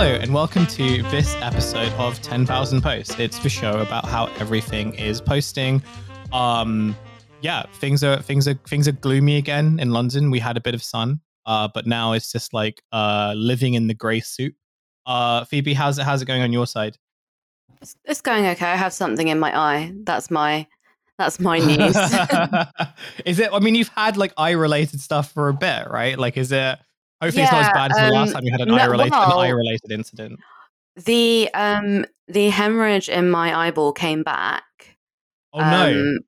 Hello, and welcome to this episode of 10,000 Posts. It's the show about how everything is posting. Um, yeah, things are things are things are gloomy again in London. We had a bit of sun, uh, but now it's just like uh, living in the grey soup. Uh, Phoebe, how's it how's it going on your side? It's, it's going okay. I have something in my eye. That's my that's my news. is it? I mean, you've had like eye related stuff for a bit, right? Like, is it? Hopefully, it's not as bad as the last um, time you had an no- eye related an eye related incident. the um the hemorrhage in my eyeball came back. Oh no! Um,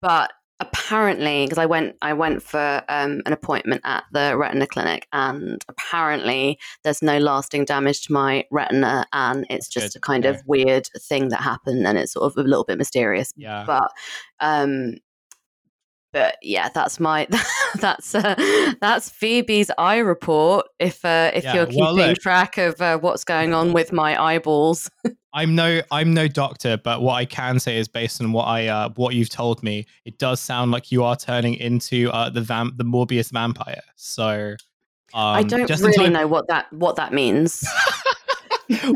but apparently, because I went, I went for um, an appointment at the retina clinic, and apparently there's no lasting damage to my retina, and it's That's just good. a kind Okay. of weird thing that happened, and it's sort of a little bit mysterious. yeah. But um, but yeah, that's my that's uh, that's Phoebe's eye report. If uh, if Yeah, you're well, keeping look. track of uh, what's going on with my eyeballs. I'm no I'm no doctor, but what I can say is based on what I uh, what you've told me, it does sound like you are turning into uh, the vamp the Morbius vampire. So um, I don't really time- know what that what that means.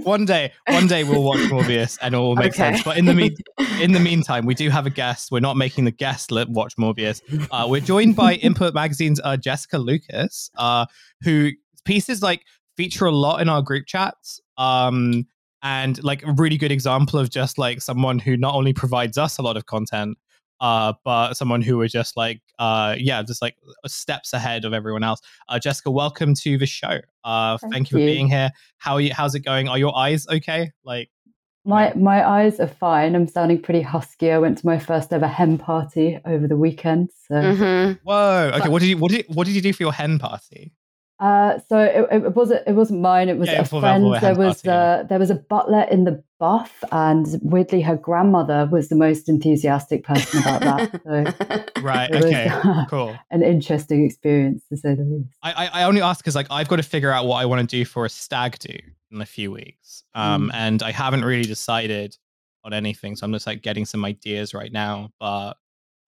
one day, one day we'll watch Morbius and it will make Okay. sense. But in the mean, in the meantime, we do have a guest. We're not making the guest watch Morbius. Uh, we're joined by Input Magazine's uh, Jessica Lucas, uh, who pieces like feature a lot in our group chats. Um, and like a really good example of just like someone who not only provides us a lot of content, uh, but someone who was just like, uh, yeah, just like steps ahead of everyone else. Uh, Jessica, welcome to the show. Uh, thank, Thank you for you. being here. How are you? How's it going? Are your eyes okay? Like, My my eyes are fine. I'm sounding pretty husky. I went to my first ever hen party over the weekend. So hmm whoa. Okay, But- what did you what did what did you do for your hen party? Uh so it, it wasn't it wasn't mine, it was Yeah, a friend. Velvet There was party, yeah. uh there was a butler in the buff and weirdly her grandmother was the most enthusiastic person about that. So Right. Okay. was Cool. an interesting experience to say the least. I, I I only ask because like I've got to figure out what I want to do for a stag do in a few weeks. Um, Mm. and I haven't really decided on anything, so I'm just like getting some ideas right now. But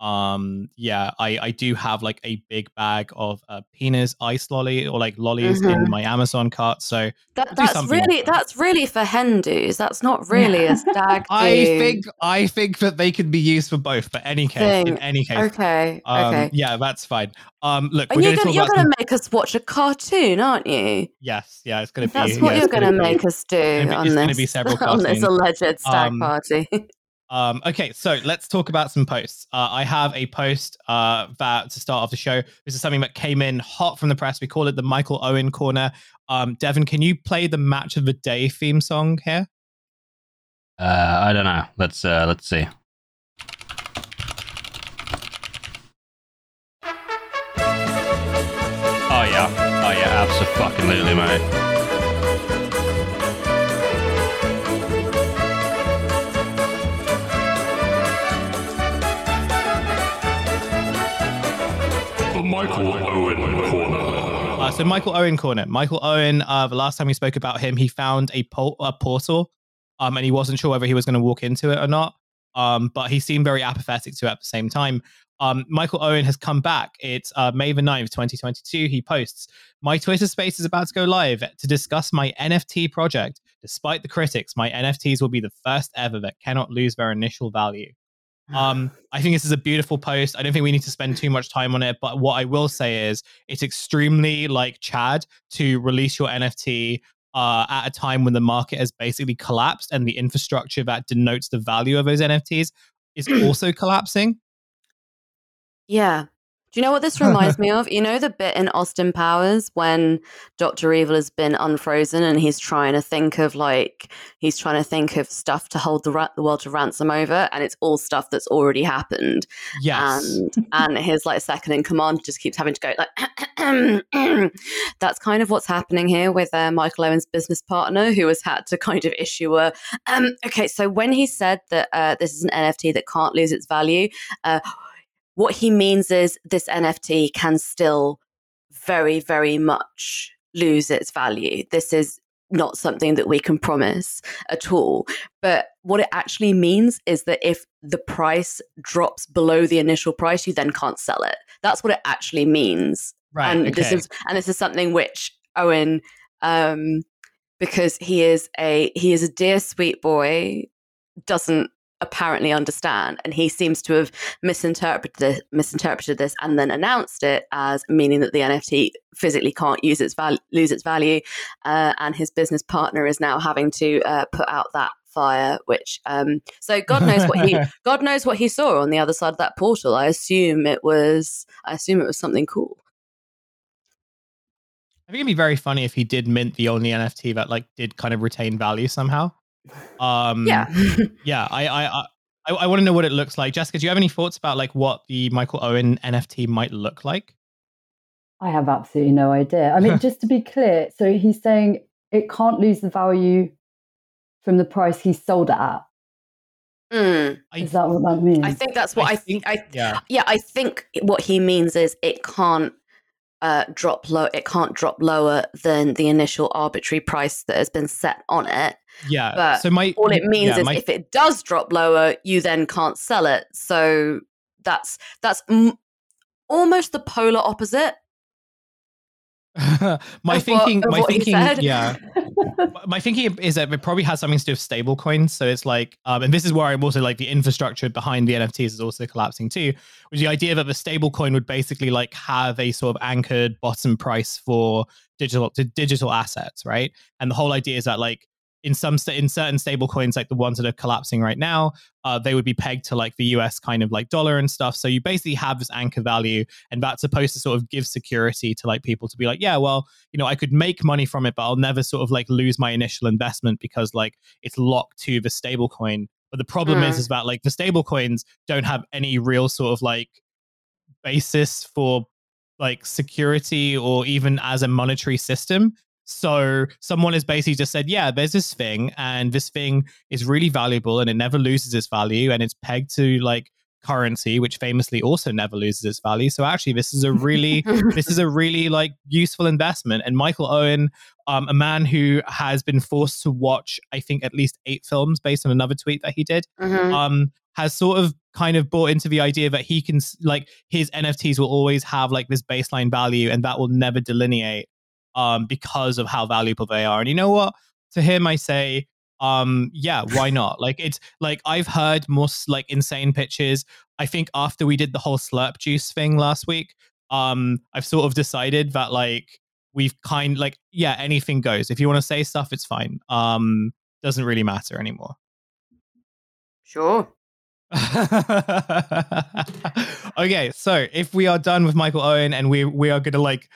um, yeah, I I do have like a big bag of uh, penis ice lolly or like lollies in Mhm. my Amazon cart. So That, that's really that. that's really for hen do's. That's not really a stag. I think I think that they can be used for both. But any case, in any case, Okay. um, okay. yeah, that's fine. Um, look, And you're going to gonna, you're gonna some- make us watch a cartoon, aren't you? yes, yeah, it's going to be. That's yeah, what it's you're gonna be- make us do gonna be- on it's this gonna be several on this alleged stag Um, party. Um, okay, so let's talk about some posts. Uh, I have a post uh, that to start off the show. This is something that came in hot from the press. We call it the Michael Owen corner. Um, Devin, can you play the match of the day theme song here? Uh, I don't know. Let's uh, let's see. Oh yeah, oh yeah, absolutely, mate. Michael Owen Corner. Uh, so Michael Owen corner. Michael Owen. Uh, the last time we spoke about him, he found a, a portal, um, and he wasn't sure whether he was going to walk into it or not. Um, but he seemed very apathetic to it at the same time. Um, Michael Owen has come back. It's uh, May the 9th, 2022. He posts, My Twitter space is about to go live to discuss my NFT project. Despite the critics, my NFTs will be the first ever that cannot lose their initial value. Um, I think this is a beautiful post. I don't think we need to spend too much time on it, but what I will say is it's extremely like Chad to release your NFT uh, at a time when the market has basically collapsed and the infrastructure that denotes the value of those NFTs is also collapsing. Yeah. Do you know what this reminds me of? You know the bit in Austin Powers when Dr. Evil has been unfrozen and he's trying to think of like he's trying to think of stuff to hold the, ra- the world to ransom over and it's all stuff that's already happened. Yes. And and his like second in command just keeps having to go like that's kind of what's happening here with uh, Michael Owen's business partner who has had to kind of issue a um okay so when he said that uh, this is an NFT that can't lose its value uh what he means is this NFT can still very, very much lose its value. This is not something that we can promise at all. But what it actually means is that if the price drops below the initial price, you then can't sell it. That's what it actually means. right. and okay. this is and this is something which Owen um because he is a he is a dear sweet boy, doesn't apparently understand, and he seems to have misinterpreted this, misinterpreted this and then announced it as meaning that the NFT physically can't use its value, lose its value, uh, and his business partner is now having to uh, put out that fire which um so god knows what he god knows what he saw on the other side of that portal i assume it was i assume it was something cool I think it'd be very funny if he did mint the only NFT that like did kind of retain value somehow. Um, yeah yeah. I I I, I want to know what it looks like. Jessica, do you have any thoughts about like what the Michael Owen NFT might look like? I have absolutely no idea. I mean, just to be clear, so he's saying it can't lose the value from the price he sold it at. Mm. I, Is that what that means? I think that's what I, I think. think- I yeah. yeah, I think what he means is it can't uh, drop low. It can't drop lower than the initial arbitrary price that has been set on it. Yeah. But so my All it means yeah, is my- if it does drop lower, you then can't sell it. So that's that's m- almost the polar opposite. my of what- thinking of my thinking yeah my thinking is that it probably has something to do with stable coins so it's like um and this is where i'm also like the infrastructure behind the nfts is also collapsing too which is the idea that the stable coin would basically like have a sort of anchored bottom price for digital to digital assets right? And the whole idea is that like in some sta- in certain stable coins like the ones that are collapsing right now uh, they would be pegged to like the us kind of like dollar and stuff. So you basically have this anchor value and that's supposed to sort of give security to like people to be like yeah well you know i could make money from it but i'll never sort of like lose my initial investment because like it's locked to the stable coin. But the problem is Mm. is that like the stable coins don't have any real sort of like basis for like security or even as a monetary system so someone has basically just said yeah there's this thing and this thing is really valuable and it never loses its value and it's pegged to like currency which famously also never loses its value. So actually this is a really this is a really like useful investment. And michael owen um, a man who has been forced to watch i think at least eight films based on another tweet that he did Mhm. um has sort of kind of bought into the idea that he can like his nfts will always have like this baseline value and that will never delineate um because of how valuable they are. And you know what? To him i say um yeah why not? Like it's like i've heard most like insane pitches. I think after we did the whole slurp juice thing last week um i've sort of decided that like we've kind like yeah anything goes. If you want to say stuff it's fine. Um doesn't really matter anymore. Sure. okay, so if we are done with Michael Owen and we we are gonna like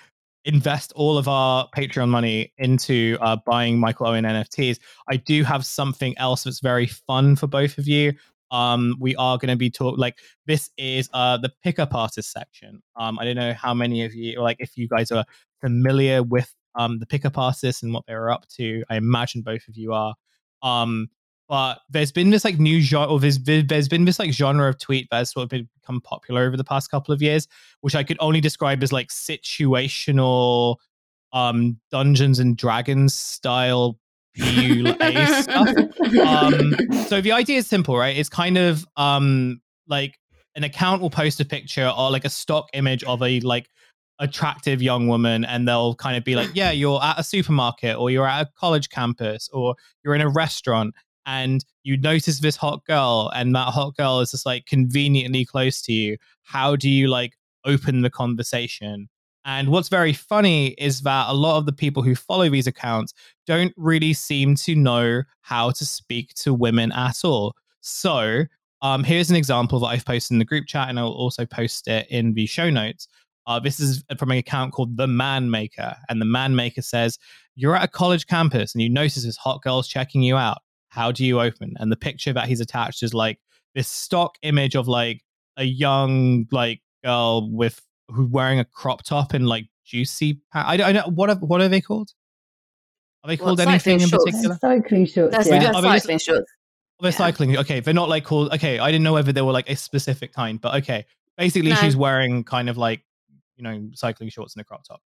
invest all of our Patreon money into uh, buying Michael Owen NFTs, I do have something else that's very fun for both of you. Um, we are going to be talk like this is uh the pickup artist section. Um, I don't know how many of you like if you guys are familiar with um the pickup artists and what they're up to. I imagine both of you are. Um, but there's been this like new genre, or there's, there's been this like genre of tweet that has sort of become popular over the past couple of years, which I could only describe as like situational, um, Dungeons and Dragons style PUA stuff. Um, so the idea is simple, right? It's kind of um like an account will post a picture or like a stock image of a like attractive young woman and they'll kind of be like yeah you're at a supermarket or you're at a college campus or you're in a restaurant and you notice this hot girl and that hot girl is just like conveniently close to you how do you like open the conversation and what's very funny is that a lot of the people who follow these accounts don't really seem to know how to speak to women at all so um, here's an example that I've posted in the group chat, and I'll also post it in the show notes. Uh, this is from an account called The Man Maker, and the Man Maker says, "You're at a college campus and you notice this hot girl's checking you out. How do you open?" And the picture that he's attached is like this stock image of like a young like girl with who's wearing a crop top and like juicy. pa- I don't, I don't what are, what are they called? Are they called cycling anything in shorts. particular? Cycling shorts. That's yeah. just Are they just- cycling shorts. They're Yeah. cycling. Okay, they're not like called. Okay, I didn't know whether they were like a specific kind, but okay. Basically, No. she's wearing kind of like you know cycling shorts and a crop top,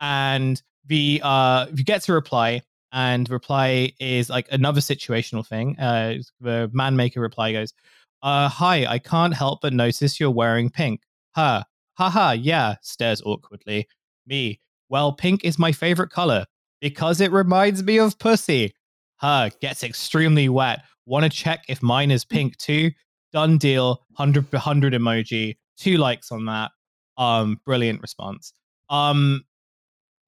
and the uh you get to reply, and reply is like another situational thing. Uh, the man maker reply goes, "Uh, hi, I can't help but notice you're wearing pink. Her, haha, yeah." Stares awkwardly. Me, well, pink is my favorite color. because it reminds me of pussy. Her gets extremely wet. Want to check if mine is pink too? Done deal. 100 100 emoji. Two likes on that. Um, brilliant response. Um,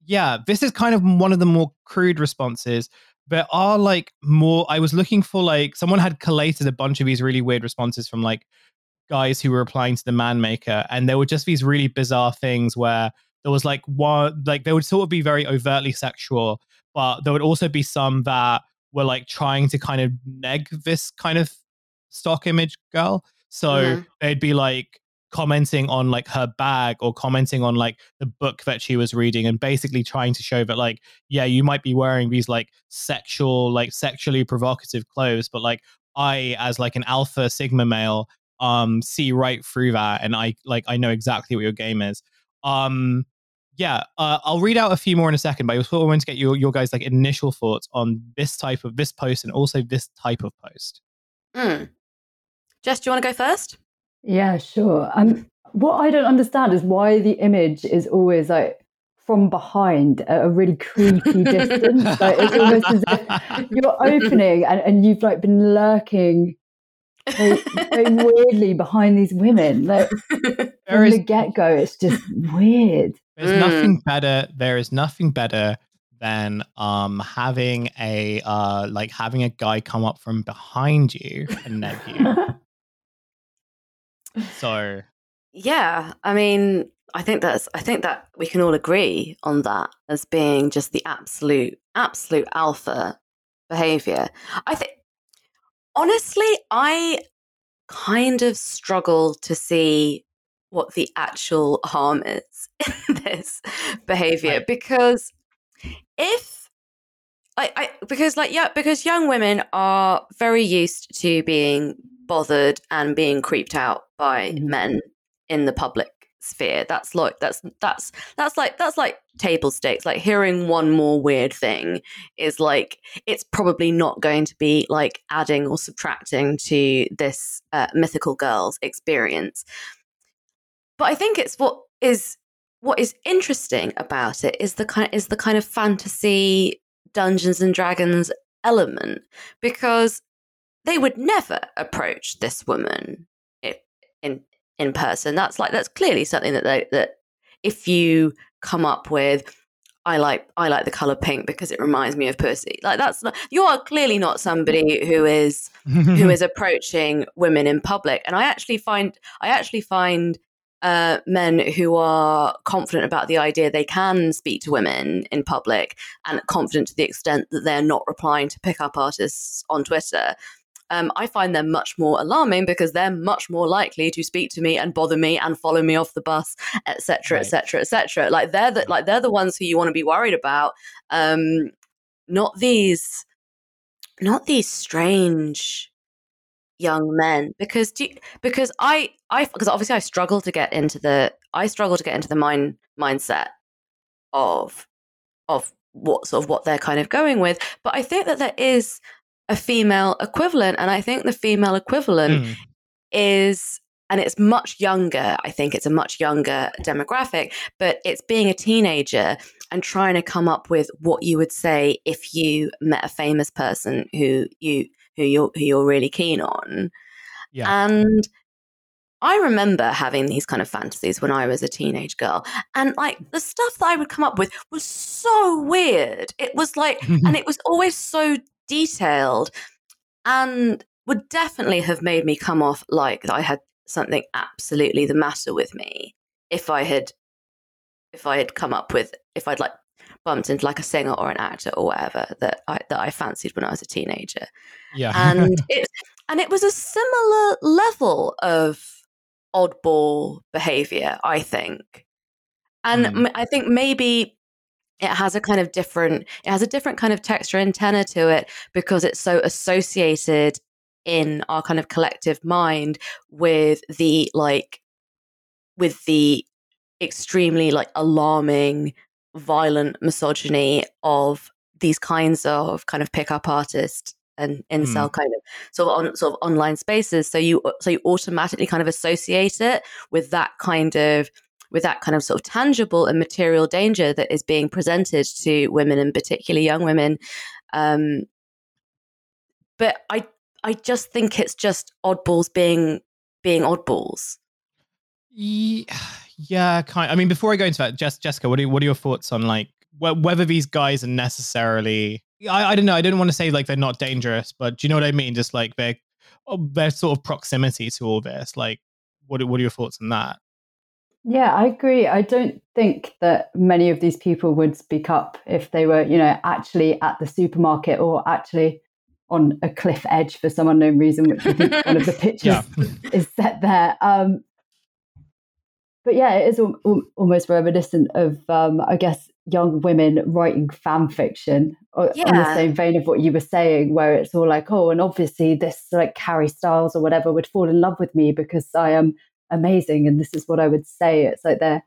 yeah, this is kind of one of the more crude responses. There are like more. I was looking for like someone had collated a bunch of these really weird responses from like guys who were replying to the man maker, and there were just these really bizarre things where there was like one like they would sort of be very overtly sexual, but there would also be some that were like trying to kind of neg this kind of stock image girl. So Mhm. they'd be like commenting on like her bag or commenting on like the book that she was reading and basically trying to show that like yeah you might be wearing these like sexual like sexually provocative clothes but like i as like an alpha sigma male um see right through that and i like i know exactly what your game is um yeah uh, i'll read out a few more in a second but i was wanting to get your your guys like initial thoughts on this type of this post and also this type of post Mm. Jess, do you want to go first? Yeah, sure. Um, what I don't understand is why the image is always like from behind at a really creepy distance. Like it's almost as if you're opening and, and you've like been lurking very, very weirdly behind these women. Like There from is- the get go, it's just weird. There's Mm. nothing better. There is nothing better than um having a uh like having a guy come up from behind you and neg you. So Yeah, I mean, I think that's I think that we can all agree on that as being just the absolute absolute alpha behavior. I think honestly, I kind of struggle to see what the actual harm is in this behavior because if I, I because like yeah because young women are very used to being bothered and being creeped out by Mhm. men in the public sphere. That's like that's that's that's like that's like table stakes. Like hearing one more weird thing is like it's probably not going to be like adding or subtracting to this uh, mythical girl's experience. But i think it's what is what is interesting about it is the kind is the kind of fantasy Dungeons and Dragons element because they would never approach this woman in in person. That's like that's clearly something that they that if you come up with I like I like the color pink because it reminds me of pussy. Like that's not you are clearly not somebody who is who is approaching women in public. And I actually find I actually find uh, men who are confident about the idea they can speak to women in public and confident to the extent that they're not replying to pickup artists on Twitter. Um, I find them much more alarming because they're much more likely to speak to me and bother me and follow me off the bus, etc., etc., etc. Like they're the like they're the ones who you want to be worried about, um, not these, not these strange young men because do you- because I I because obviously I struggle to get into the I struggle to get into the mind mindset of of what sort of what they're kind of going with but I think that there is a female equivalent and I think the female equivalent Mm. is and it's much younger i think it's a much younger demographic but it's being a teenager and trying to come up with what you would say if you met a famous person who you who you're who you're really keen on yeah. and I remember having these kind of fantasies when I was a teenage girl. And like the stuff that I would come up with was so weird. It was like, and it was always so detailed and would definitely have made me come off like I had something absolutely the matter with me if I had if I had come up with if I'd like bumped into like a singer or an actor or whatever that I that I fancied when I was a teenager yeah. and it and it was a similar level of oddball behavior i think and Hmm. m- i think maybe it has a kind of different it has a different kind of texture and tenor to it because it's so associated in our kind of collective mind with the like with the extremely like alarming violent misogyny of these kinds of kind of pickup artist and incel kind of sort of on sort of online spaces so you so you automatically kind of associate it with that kind of with that kind of sort of tangible and material danger that is being presented to women and particularly young women. Um, but I I just think it's just oddballs being being oddballs. Yeah, kind. I mean, before I go into that, Jess, Jessica, what are what are your thoughts on like wh- whether these guys are necessarily? I, I don't know. I didn't want to say like they're not dangerous, but do you know what I mean? Just like their oh, their sort of proximity to all this. Like, what what are your thoughts on that? Yeah, I agree. I don't think that many of these people would speak up if they were, you know, actually at the supermarket or actually on a cliff edge for some unknown reason, which I think one of the pictures yeah. is set there. Um, but yeah, it is al- al- almost reminiscent of, um, I guess, young women writing fan fiction yeah. on the same vein of what you were saying, where it's all like, oh, and obviously this like Harry Styles or whatever would fall in love with me because I am amazing and this is what I would say. It's like they're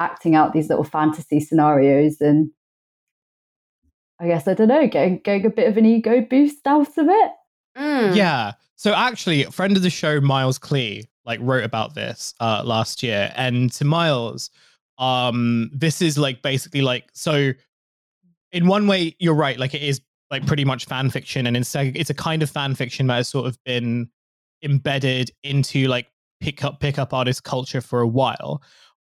acting out these little fantasy scenarios and I guess I don't know, getting getting a bit of an ego boost out of it. Mm. Yeah. So actually, a friend of the show, Miles Klee, like wrote about this uh last year. And to Miles, um, this is like basically like so in one way, you're right, like it is like pretty much fan fiction, and instead it's a kind of fan fiction that has sort of been embedded into like pick pickup pickup artist culture for a while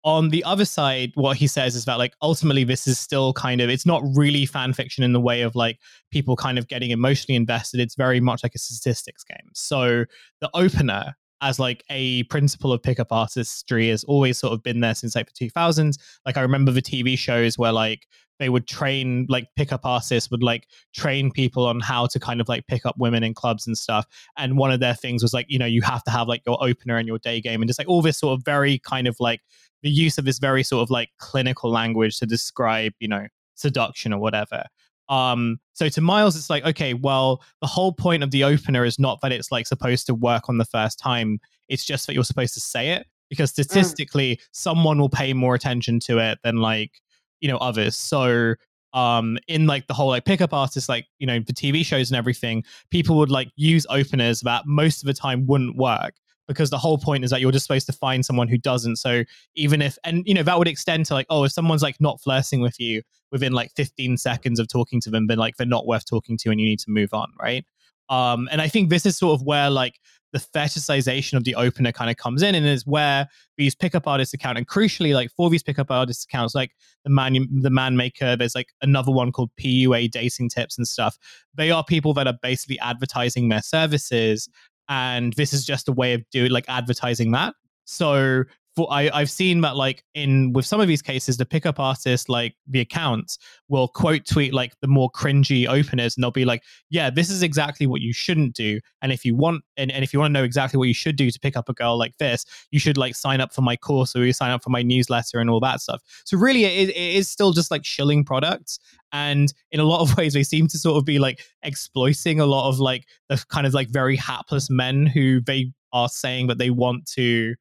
on the other side, what he says is that like ultimately this is still kind of it's not really fan fiction in the way of like people kind of getting emotionally invested. It's very much like a statistics game. So the opener as like a principle of pickup artistry has always sort of been there since like the 2000s. Like I remember the TV shows where like they would train like pickup artists would like train people on how to kind of like pick up women in clubs and stuff. And one of their things was like, you know, you have to have like your opener and your day game and just like all this sort of very kind of like the use of this very sort of like clinical language to describe, you know, seduction or whatever. Um, so to Miles, it's like, okay, well, the whole point of the opener is not that it's like supposed to work on the first time. It's just that you're supposed to say it because mm. statistically, mm. someone will pay more attention to it than like, you know, others. So um in like the whole like pickup artists like you know the tv shows and everything people would like use openers that most of the time wouldn't work because the whole point is that you're just supposed to find someone who doesn't. So even if, and you know, that would extend to like, oh, if someone's like not flirting with you within like 15 seconds of talking to them, then like they're not worth talking to and you need to move on, right? Um, and I think this is sort of where like the fetishization of the opener kind of comes in and is where these pickup artists account and crucially like for these pickup artists accounts like the man the man maker there's like another one called PUA dating tips and stuff they are people that are basically advertising their services and this is just a way of doing like advertising that. So I, I've seen that like in with some of these cases, the pickup artists, like the accounts, will quote tweet like the more cringy openers, and they'll be like, "Yeah, this is exactly what you shouldn't do." And if you want, and, and if you want to know exactly what you should do to pick up a girl like this, you should like sign up for my course or you sign up for my newsletter and all that stuff. So really, it, it is still just like shilling products, and in a lot of ways, they seem to sort of be like exploiting a lot of like the kind of like very hapless men who they are saying that they want to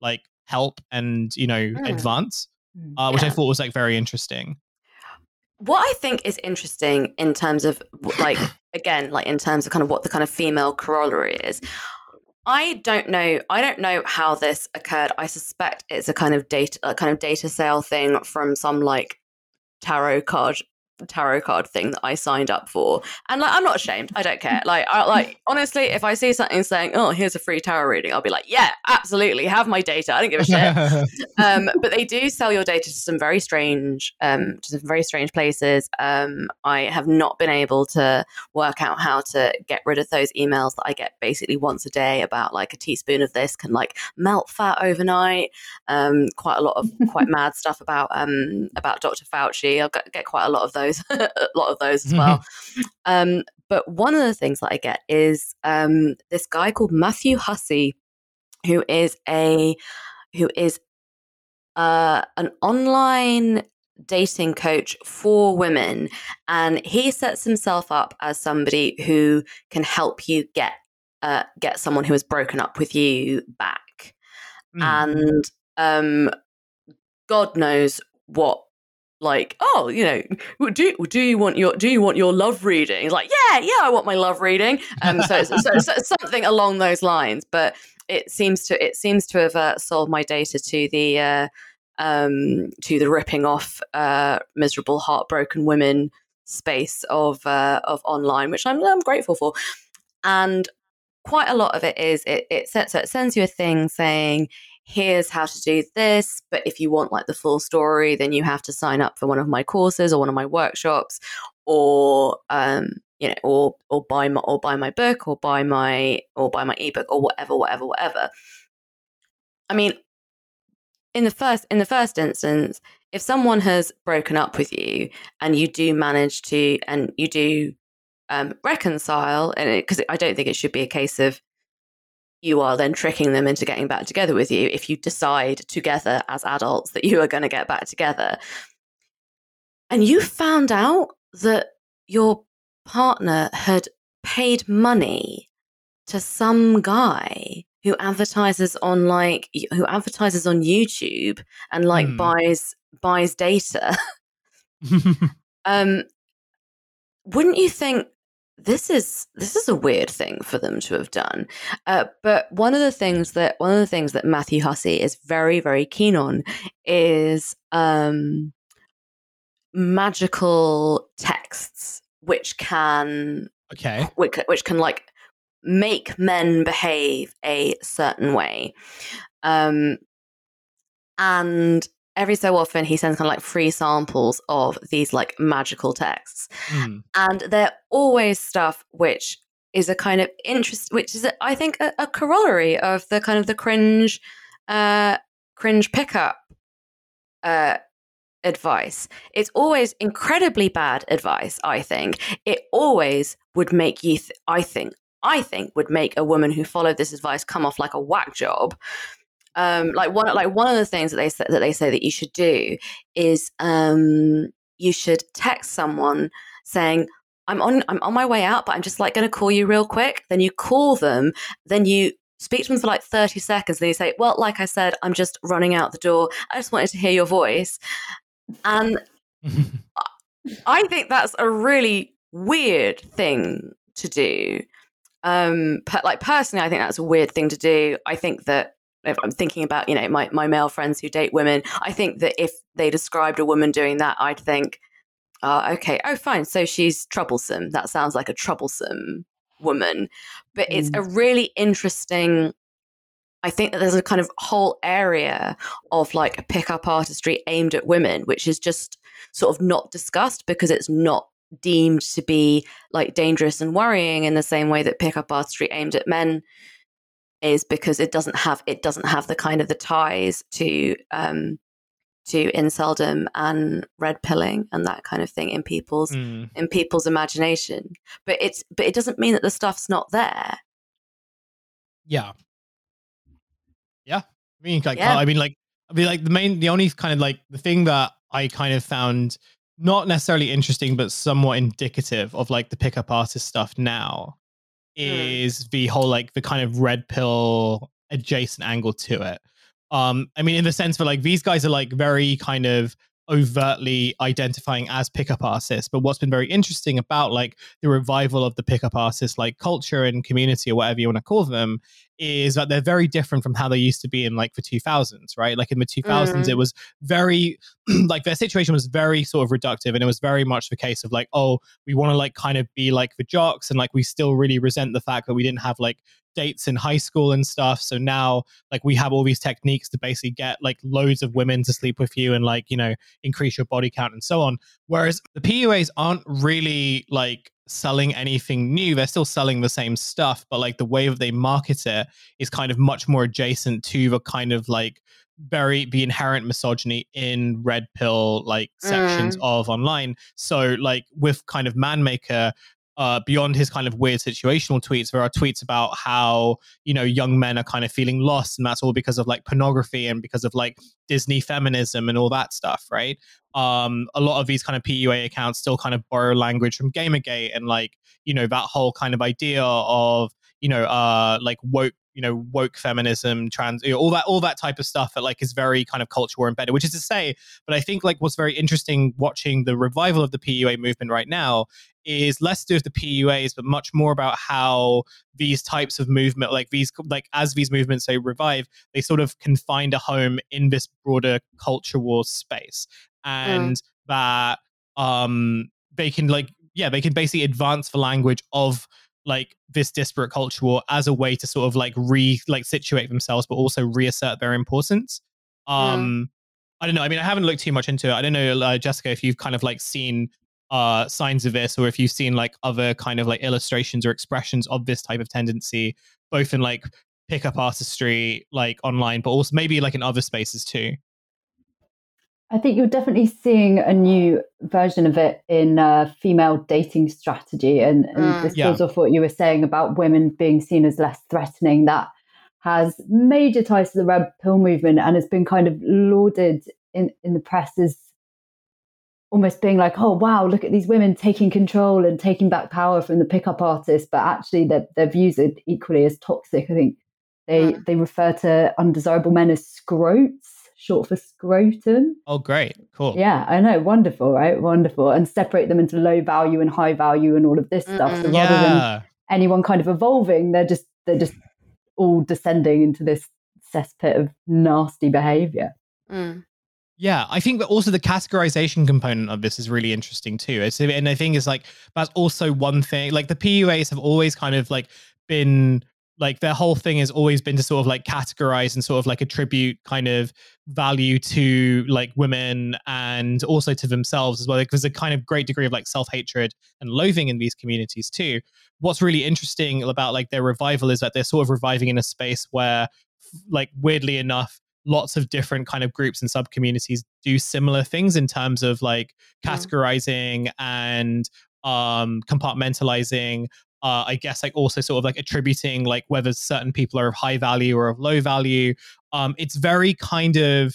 like help and you know mm. advance mm. uh, which yeah. i thought was like very interesting what i think is interesting in terms of like again like in terms of kind of what the kind of female corollary is I don't know. I don't know how this occurred. I suspect it's a kind of data, a kind of data sale thing from some like tarot card tarot card thing that I signed up for. And like I'm not ashamed. I don't care. Like I like honestly, if I see something saying, "Oh, here's a free tarot reading," I'll be like, "Yeah, absolutely. Have my data. I don't give a shit." um, but they do sell your data to some very strange um to some very strange places. Um I have not been able to work out how to get rid of those emails that I get basically once a day about like a teaspoon of this can like melt fat overnight. Um quite a lot of quite mad stuff about um about Dr. Fauci. I'll get quite a lot of those those, a lot of those as well. um, but one of the things that I get is um, this guy called Matthew Hussey, who is a who is uh, an online dating coach for women, and he sets himself up as somebody who can help you get uh, get someone who has broken up with you back, mm. and um, God knows what like, oh, you know, do do you want your do you want your love reading? It's like, yeah, yeah, I want my love reading. Um, so, so, so, something along those lines. But it seems to it seems to have uh, sold my data to the uh, um, to the ripping off uh, miserable, heartbroken women space of uh, of online, which I'm, I'm grateful for. And quite a lot of it is it it sets so it sends you a thing saying here's how to do this but if you want like the full story then you have to sign up for one of my courses or one of my workshops or um you know or or buy my or buy my book or buy my or buy my ebook or whatever whatever whatever. I mean in the first in the first instance if someone has broken up with you and you do manage to and you do um, reconcile, and because I don't think it should be a case of you are then tricking them into getting back together with you if you decide together as adults that you are going to get back together. And you found out that your partner had paid money to some guy who advertises on like who advertises on YouTube and like Hmm. buys buys data. um wouldn't you think this is this is a weird thing for them to have done uh, but one of the things that one of the things that matthew hussey is very very keen on is um magical texts which can okay. which, which can like make men behave a certain way um and every so often he sends kind of like free samples of these like magical texts. Hmm. and they're always stuff which is a kind of interest which is i think a, a corollary of the kind of the cringe uh cringe pickup uh advice. It's always incredibly bad advice i think. It always would make you th- i think i think would make a woman who followed this advice come off like a whack job um like one like one of the things that they say that they say that you should do is um you should text someone saying I'm on I'm on my way out, but I'm just like going to call you real quick. Then you call them, then you speak to them for like 30 seconds, then you say, "Well, like I said, I'm just running out the door. I just wanted to hear your voice." And I think that's a really weird thing to do. Um, per- like personally, I think that's a weird thing to do. I think that if I'm thinking about, you know, my, my male friends who date women, I think that if they described a woman doing that, I'd think, oh, okay, oh, fine. So she's troublesome. That sounds like a troublesome woman. But it's a mm. really interesting. I think that there's a kind of whole area of like pickup artistry aimed at women, which is just sort of not discussed because it's not deemed to be like dangerous and worrying in the same way that pickup artistry aimed at men is because it doesn't have it doesn't have the kind of the ties to um to inceldom and red pilling and that kind of thing in people's Hmm. in people's imagination but it's but it doesn't mean that the stuff's not there Yeah. Yeah. I mean, like, Yeah. I mean, like, I mean, like the main, the only kind of like the thing that I kind of found not necessarily interesting, but somewhat indicative of like the pickup artist stuff now is the whole like the kind of red pill adjacent angle to it. Um, I mean, in the sense that like these guys are like very kind of overtly identifying as pickup artists. But what's been very interesting about like the revival of the pickup artist like culture and community or whatever you want to call them is that they're very different from how they used to be in like the 2000s, right? Like in the 2000s, Mhm. it was very like their situation was very sort of reductive, and it was very much the case of like, oh, we want to like kind of be like the jocks, and like we still really resent the fact that we didn't have like dates in high school and stuff. So now like we have all these techniques to basically get like loads of women to sleep with you and like you know increase your body count and so on. Whereas the PUAs aren't really like selling anything new. They're still selling the same stuff, but like the way that they market it is kind of much more adjacent to the kind of like very the inherent misogyny in red pill like sections mm. of online. So like with kind of Manmaker, uh, beyond his kind of weird situational tweets, there are tweets about how you know young men are kind of feeling lost, and that's all because of like pornography and because of like Disney feminism and all that stuff, right? Um, a lot of these kind of PUA accounts still kind of borrow language from Gamergate and like you know that whole kind of idea of you know uh like woke you know woke feminism trans you know, all that all that type of stuff that like is very kind of culture war embedded which is to say but i think like what's very interesting watching the revival of the pua movement right now is less to do with the puas but much more about how these types of movement like these like as these movements say revive they sort of can find a home in this broader culture war space and mm. that um they can like yeah they can basically advance the language of like this disparate culture war as a way to sort of like re like situate themselves but also reassert their importance. Um mm. i don't know i mean i haven't looked too much into it. I don't know uh, jessica if you've kind of like seen uh signs of this or if you've seen like other kind of like illustrations or expressions of this type of tendency both in like pickup artistry like online but also maybe like in other spaces too I think you're definitely seeing a new version of it in uh, female dating strategy. And, and mm. this yeah. off what you were saying about women being seen as less threatening. That has major ties to the red pill movement and has been kind of lauded in, in the press as almost being like, oh, wow, look at these women taking control and taking back power from the pickup artists. But actually, their, their views are equally as toxic. I think they, mm. they refer to undesirable men as scrotes short for scrotum. Oh, great. Cool. Yeah, I know. Wonderful, right? Wonderful. And separate them into low value and high value and all of this stuff. So rather yeah. than anyone kind of evolving, they're just they're just all descending into this cesspit of nasty behavior. Mm. Yeah, I think that also the categorization component of this is really interesting too. It's, and I think it's like that's also one thing. Like the PUAs have always kind of like been like their whole thing has always been to sort of like categorize and sort of like attribute kind of value to like women and also to themselves as well like there's a kind of great degree of like self-hatred and loathing in these communities too what's really interesting about like their revival is that they're sort of reviving in a space where like weirdly enough lots of different kind of groups and sub communities do similar things in terms of like categorizing mm. and um compartmentalizing uh, I guess like also sort of like attributing like whether certain people are of high value or of low value. Um, it's very kind of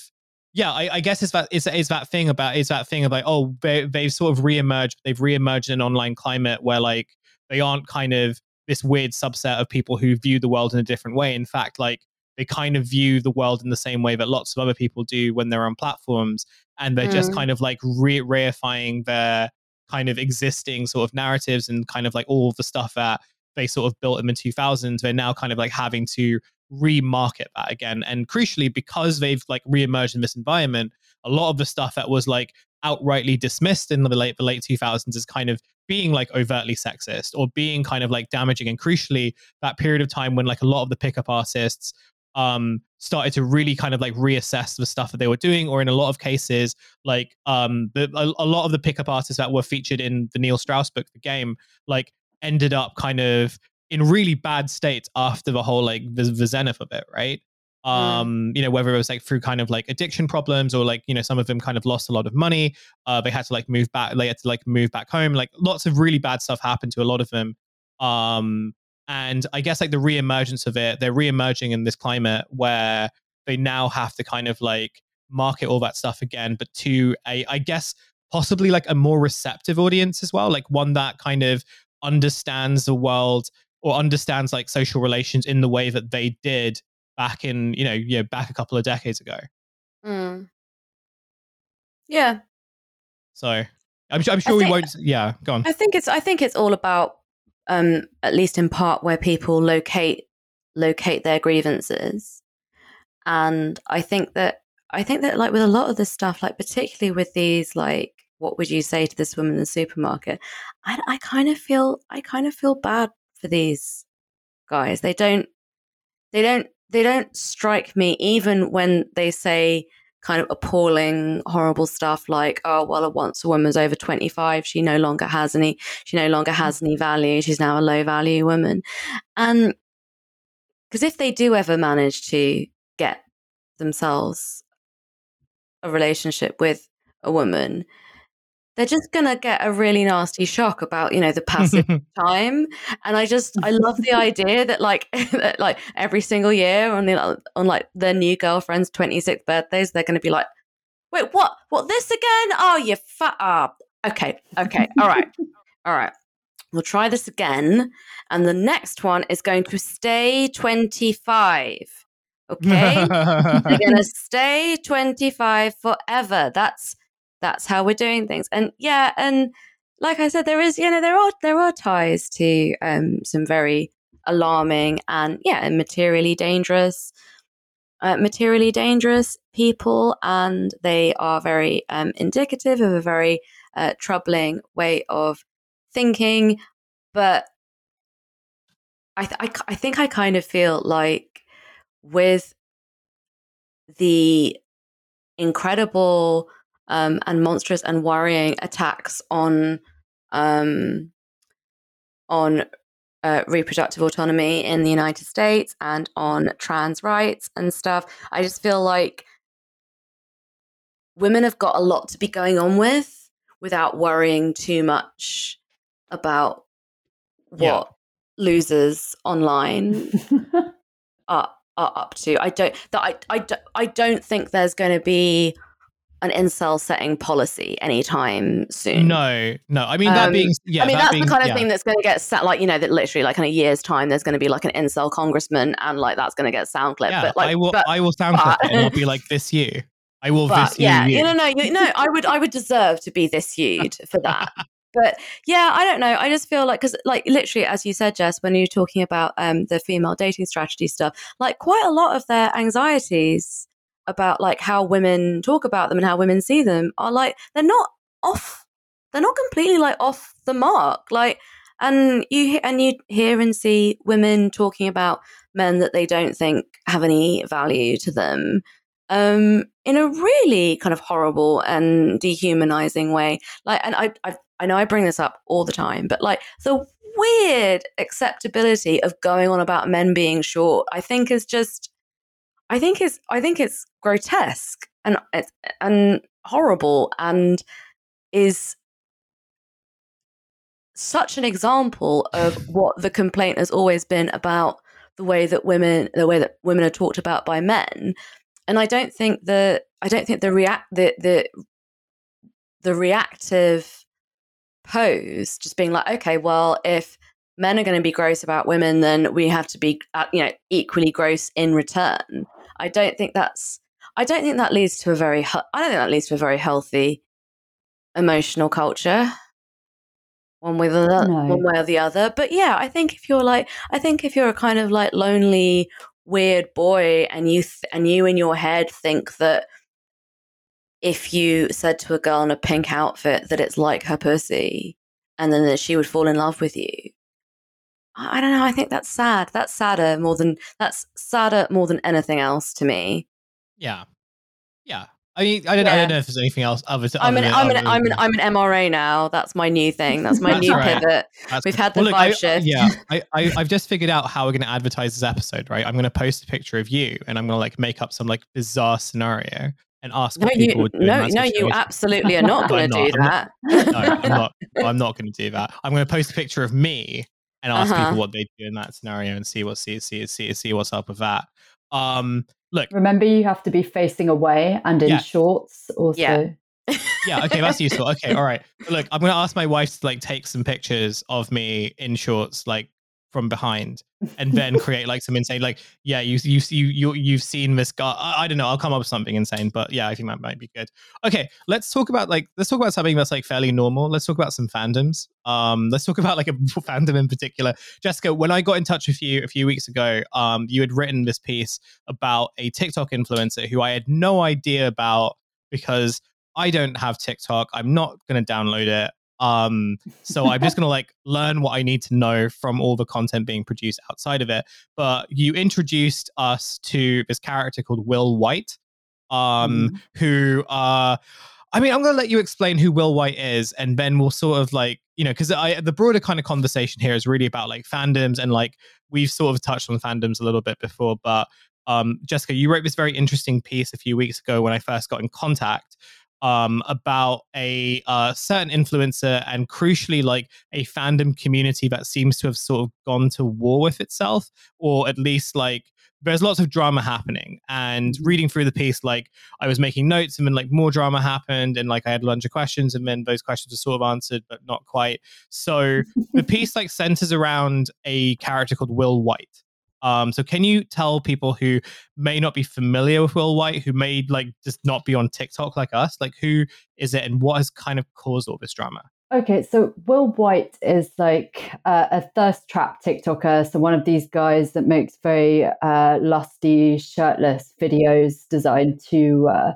yeah, I, I guess it's that it's, it's that thing about is that thing about oh they, they've sort of reemerged they've reemerged in an online climate where like they aren't kind of this weird subset of people who view the world in a different way. In fact, like they kind of view the world in the same way that lots of other people do when they're on platforms, and they're mm. just kind of like re- reifying their kind of existing sort of narratives and kind of like all the stuff that they sort of built in the 2000s they're now kind of like having to remarket that again. And crucially because they've like reemerged in this environment a lot of the stuff that was like outrightly dismissed in the late the late 2000s is kind of being like overtly sexist or being kind of like damaging. And crucially that period of time when like a lot of the pickup artists um, started to really kind of like reassess the stuff that they were doing, or in a lot of cases, like um, the, a, a, lot of the pickup artists that were featured in the Neil Strauss book, The Game, like ended up kind of in really bad states after the whole like the, the zenith of it, right? Mm. um you know whether it was like through kind of like addiction problems or like you know some of them kind of lost a lot of money uh they had to like move back they had to like move back home like lots of really bad stuff happened to a lot of them um and I guess like the reemergence of it, they're reemerging in this climate where they now have to kind of like market all that stuff again, but to a, I guess, possibly like a more receptive audience as well, like one that kind of understands the world or understands like social relations in the way that they did back in, you know, you know, back a couple of decades ago. Mm. Yeah. So I'm, I'm sure think, we won't. Yeah, go on. I think it's. I think it's all about um, at least in part, where people locate locate their grievances. And I think that I think that like with a lot of this stuff, like particularly with these like what would you say to this woman in the supermarket? I, I kind of feel I kind of feel bad for these guys. They don't they don't they don't strike me even when they say kind of appalling, horrible stuff like, oh, well, once a woman's over 25, she no longer has any, she no longer has any value. She's now a low value woman. And because if they do ever manage to get themselves a relationship with a woman, they're just going to get a really nasty shock about you know the passage of time and i just i love the idea that like that, like every single year on the on like their new girlfriend's 26th birthdays they're going to be like wait what what this again oh you fat ah okay okay all right all right We'll try this again. And the next one is going to stay 25. Okay? They're going to stay 25 forever. That's that's how we're doing things. And yeah, and like I said, there is, you know, there are there are ties to um, some very alarming and yeah, materially dangerous, uh, materially dangerous people, and they are very um, indicative of a very uh, troubling way of thinking. But I, th- I, I think I kind of feel like with the incredible um, and monstrous and worrying attacks on um, on uh, reproductive autonomy in the United States and on trans rights and stuff. I just feel like women have got a lot to be going on with without worrying too much about what yeah. losers online are are up to. I don't that I I, I don't think there's going to be an incel setting policy anytime soon. No, no. I mean that um, being yeah. I mean that that's being, the kind of yeah. thing that's going to get set like you know that literally like in a year's time there's going to be like an incel congressman and like that's going to get sound clip. Yeah, but like I will but, I will sound clip it and I'll be like this year. I will but, this yeah, you. no, no, no, no. I would I would deserve to be this viewed for that. but yeah, I don't know. I just feel like because like literally as you said, Jess, when you're talking about um the female dating strategy stuff, like quite a lot of their anxieties about like how women talk about them and how women see them are like they're not off they're not completely like off the mark like and you and you hear and see women talking about men that they don't think have any value to them um in a really kind of horrible and dehumanizing way like and I, I i know i bring this up all the time but like the weird acceptability of going on about men being short i think is just I think it's I think it's grotesque and and horrible and is such an example of what the complaint has always been about the way that women the way that women are talked about by men. And i don't think the i don't think the react the the the reactive pose just being like okay well if men are going to be gross about women then we have to be uh, you know equally gross in return I don't think that's I don't think that leads to a very I don't think that leads to a very healthy emotional culture. One way or the no. one way or the other. But yeah, I think if you're like I think if you're a kind of like lonely weird boy and you th- and you in your head think that if you said to a girl in a pink outfit that it's like her pussy and then that she would fall in love with you I don't know. I think that's sad. That's sadder more than that's sadder more than anything else to me. Yeah, yeah. I mean, I don't, yeah. I don't know if there's anything else other. To, I'm an, I'm an, I'm an, I'm an MRA now. That's my new thing. That's my that's new right. pivot. That's We've had the well, look, shift. Yeah, I, I, I've just figured out how we're going to advertise this episode. Right, I'm going to post a picture of you, and I'm going to like make up some like bizarre scenario and ask no, you, no, no, you absolutely are not going to do that. Not, no, I'm not. I'm not going to do that. I'm going to post a picture of me and ask uh-huh. people what they do in that scenario and see what see see see see what's up with that. Um, look, remember you have to be facing away and in shorts also. Yeah. yeah, okay, that's useful. Okay, all right. Look, I'm gonna ask my wife to like take some pictures of me in shorts, like from behind and then create like some insane like yeah you you you, you you've seen this guy I, I, don't know i'll come up with something insane but yeah i think that might be good okay let's talk about like let's talk about something that's like fairly normal let's talk about some fandoms um let's talk about like a fandom in particular jessica when i got in touch with you a few weeks ago um you had written this piece about a tiktok influencer who i had no idea about because I don't have TikTok. I'm not going to download it. Um, so I'm just going to like learn what I need to know from all the content being produced outside of it. But you introduced us to this character called Will White, um, mm. who, uh, I mean, I'm going to let you explain who Will White is, and then we'll sort of like, you know, because I the broader kind of conversation here is really about like fandoms, and like we've sort of touched on fandoms a little bit before, but um, Jessica, you wrote this very interesting piece a few weeks ago when I first got in contact um, about a uh, certain influencer and crucially like a fandom community that seems to have sort of gone to war with itself or at least like there's lots of drama happening. And reading through the piece like i was making notes and then like more drama happened and like i had a bunch of questions and then those questions were sort of answered but not quite. So the piece like centers around a character called will white um, so can you tell people who may not be familiar with Will White, who may like just not be on TikTok like us, like who is it and what has kind of caused all this drama? Okay, so Will White is like uh, a thirst trap TikToker. So one of these guys that makes very uh, lusty, shirtless videos designed to, uh,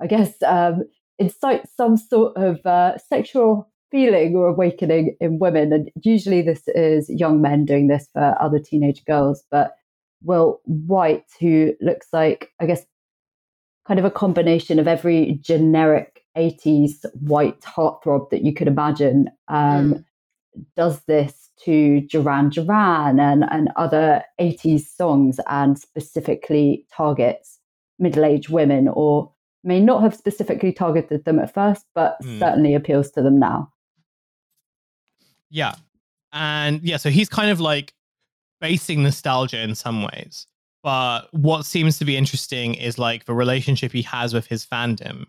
I guess, um, incite some sort of uh, sexual feeling or awakening in women. And usually this is young men doing this for other teenage girls. But Will White, who looks like, I guess, kind of a combination of every generic 80s white heartthrob that you could imagine, um, mm. does this to Duran Duran and, and other 80s songs and specifically targets middle aged women or may not have specifically targeted them at first, but mm. certainly appeals to them now. Yeah. And yeah, so he's kind of like basing nostalgia in some ways. But what seems to be interesting is like the relationship he has with his fandom,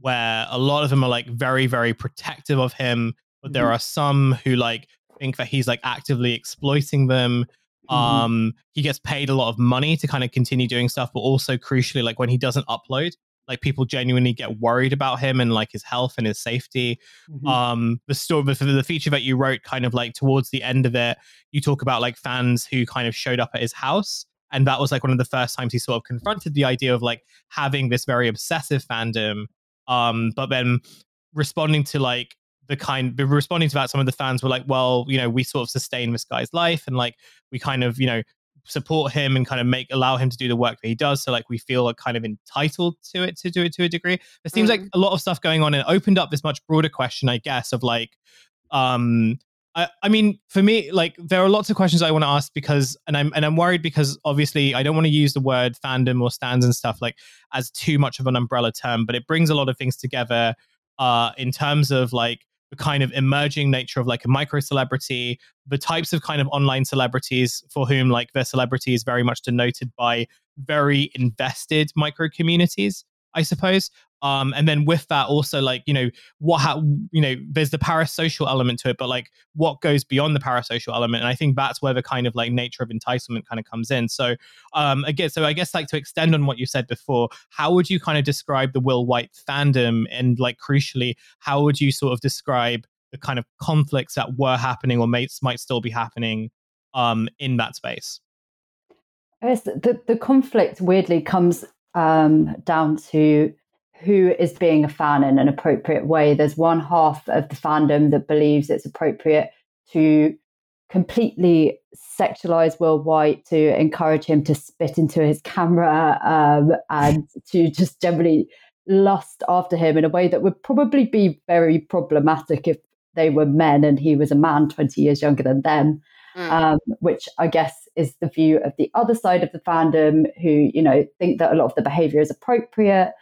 where a lot of them are like very, very protective of him. But there mm-hmm. are some who like think that he's like actively exploiting them. Mm-hmm. Um, he gets paid a lot of money to kind of continue doing stuff, but also crucially, like when he doesn't upload, like people genuinely get worried about him and like his health and his safety mm-hmm. um the story the, the feature that you wrote kind of like towards the end of it you talk about like fans who kind of showed up at his house and that was like one of the first times he sort of confronted the idea of like having this very obsessive fandom um but then responding to like the kind responding to that some of the fans were like well you know we sort of sustain this guy's life and like we kind of you know support him and kind of make allow him to do the work that he does. So like we feel like kind of entitled to it to do it to a degree. There seems mm. like a lot of stuff going on and opened up this much broader question, I guess, of like um I, I mean, for me, like there are lots of questions I want to ask because, and I'm and I'm worried because obviously I don't want to use the word fandom or stands and stuff like as too much of an umbrella term, but it brings a lot of things together uh, in terms of like the kind of emerging nature of like a micro celebrity, the types of kind of online celebrities for whom like their celebrity is very much denoted by very invested micro communities, I suppose. Um, and then with that also like you know what ha- you know there's the parasocial element to it but like what goes beyond the parasocial element and i think that's where the kind of like nature of enticement kind of comes in so um again so i guess like to extend on what you said before how would you kind of describe the will white fandom and like crucially how would you sort of describe the kind of conflicts that were happening or might might still be happening um in that space I guess the, the conflict weirdly comes um, down to who is being a fan in an appropriate way. There's one half of the fandom that believes it's appropriate to completely sexualize Will White, to encourage him to spit into his camera, um, and to just generally lust after him in a way that would probably be very problematic if they were men and he was a man 20 years younger than them. Mm. Um, which I guess is the view of the other side of the fandom who, you know, think that a lot of the behavior is appropriate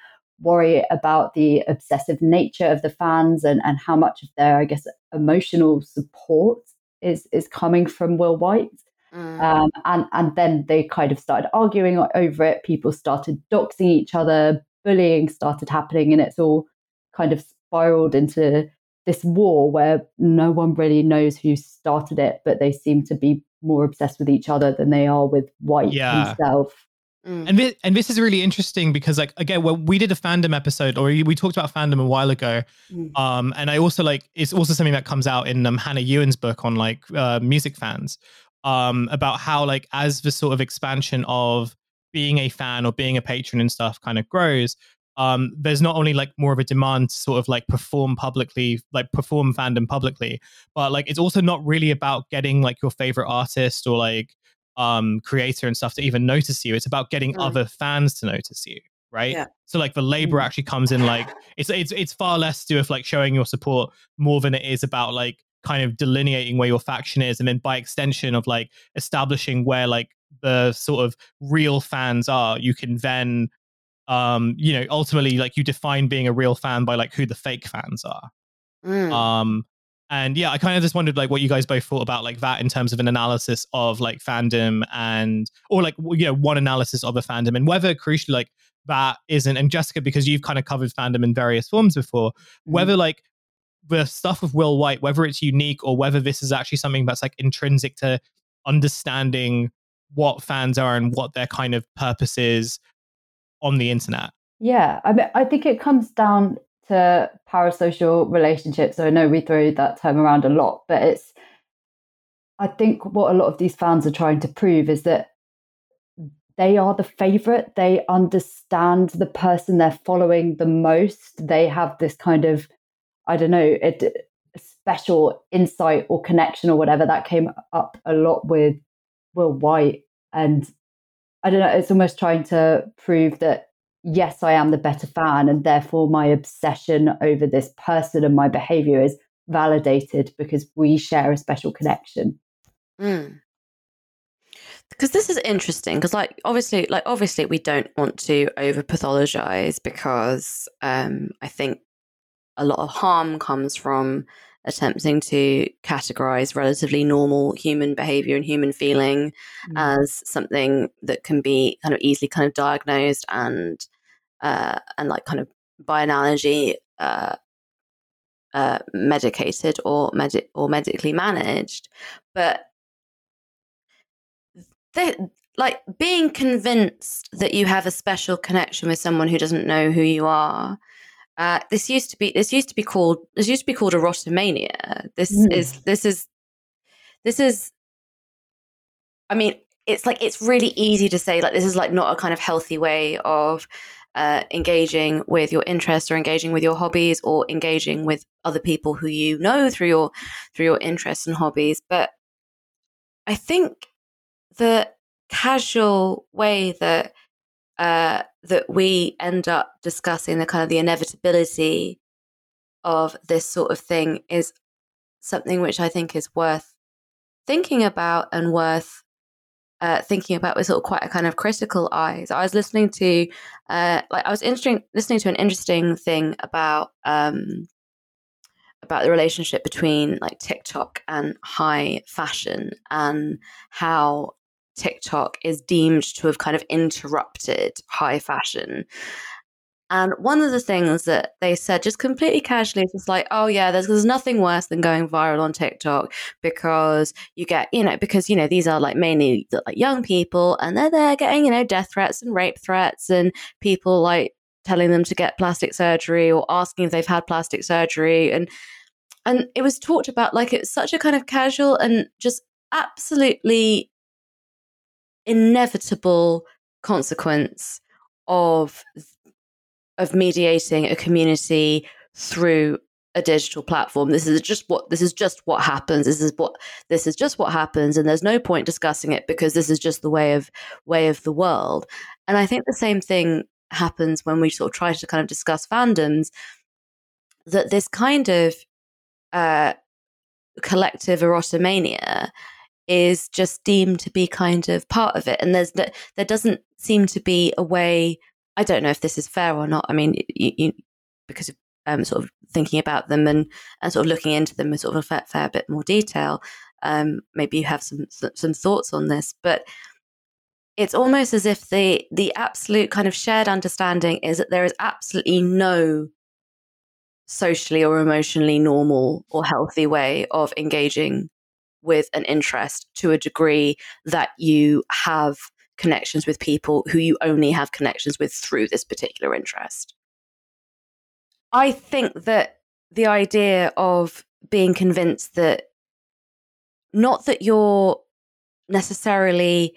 worry about the obsessive nature of the fans and, and how much of their, I guess, emotional support is is coming from Will White. Mm. Um, and and then they kind of started arguing over it. People started doxing each other. Bullying started happening, and it's all kind of spiraled into this war where no one really knows who started it, but they seem to be more obsessed with each other than they are with White yeah. himself. Mm. And this, and this is really interesting because like again, well, we did a fandom episode or we, we talked about fandom a while ago. Mm. Um, and I also like it's also something that comes out in um, Hannah Ewens' book on like uh, music fans, um, about how like as the sort of expansion of being a fan or being a patron and stuff kind of grows, um, there's not only like more of a demand to sort of like perform publicly, like perform fandom publicly, but like it's also not really about getting like your favorite artist or like um, creator and stuff to even notice you. It's about getting mm. other fans to notice you, right? Yeah. So like the labor mm. actually comes in like it's it's it's far less to do with like showing your support more than it is about like kind of delineating where your faction is, and then by extension of like establishing where like the sort of real fans are. You can then um, you know, ultimately, like you define being a real fan by like who the fake fans are. Mm. Um, and yeah, I kind of just wondered like what you guys both thought about like that in terms of an analysis of like fandom and or like you know one analysis of a fandom and whether crucially like that isn't and Jessica because you've kind of covered fandom in various forms before Mm-hmm. whether like the stuff of Will White whether it's unique or whether this is actually something that's like intrinsic to understanding what fans are and what their kind of purpose is on the internet. Yeah, I mean, I think it comes down to parasocial relationships. So I know we throw that term around a lot, but it's. I think what a lot of these fans are trying to prove is that they are the favorite. They understand the person they're following the most. They have this kind of, I don't know, a, a special insight or connection or whatever that came up a lot with Will White. And I don't know, it's almost trying to prove that yes, I am the better fan, and therefore my obsession over this person and my behavior is validated because we share a special connection. Mm. Because this is interesting. Because, like, obviously, like obviously, we don't want to over pathologize because um, I think a lot of harm comes from attempting to categorize relatively normal human behavior and human feeling Mm. as something that can be kind of easily kind of diagnosed and uh, and like kind of by analogy uh, uh, medicated or medi- or medically managed, but they like being convinced that you have a special connection with someone who doesn't know who you are. Uh, this used to be this used to be called this used to be called erotomania. This Mm. is this is this is I mean, it's like it's really easy to say like this is like not a kind of healthy way of uh, engaging with your interests or engaging with your hobbies or engaging with other people who you know through your through your interests and hobbies. But I think the casual way that uh, that we end up discussing the kind of the inevitability of this sort of thing is something which I think is worth thinking about and worth uh, thinking about with sort of quite a kind of critical eye. So I was listening to, uh, like, I was interesting listening to an interesting thing about um, about the relationship between like TikTok and high fashion and how TikTok is deemed to have kind of interrupted high fashion. And one of the things that they said just completely casually just like, oh yeah, there's, there's nothing worse than going viral on TikTok because you get, you know, because, you know, these are like mainly like young people and they're there getting, you know, death threats and rape threats and people like telling them to get plastic surgery or asking if they've had plastic surgery. And, and it was talked about like it's such a kind of casual and just absolutely inevitable consequence of of mediating a community through a digital platform. This is just what this is just what happens. This is what this is just what happens and there's no point discussing it because this is just the way of way of the world. And i think the same thing happens when we sort of try to kind of discuss fandoms that this kind of uh, collective erotomania is just deemed to be kind of part of it and there's there doesn't seem to be a way I don't know if this is fair or not. I mean, you, you, because of um, sort of thinking about them and, and sort of looking into them in sort of a fair, fair bit more detail. Um, maybe you have some some thoughts on this, but it's almost as if the the absolute kind of shared understanding is that there is absolutely no socially or emotionally normal or healthy way of engaging with an interest to a degree that you have connections with people who you only have connections with through this particular interest. I think that the idea of being convinced that not that you're necessarily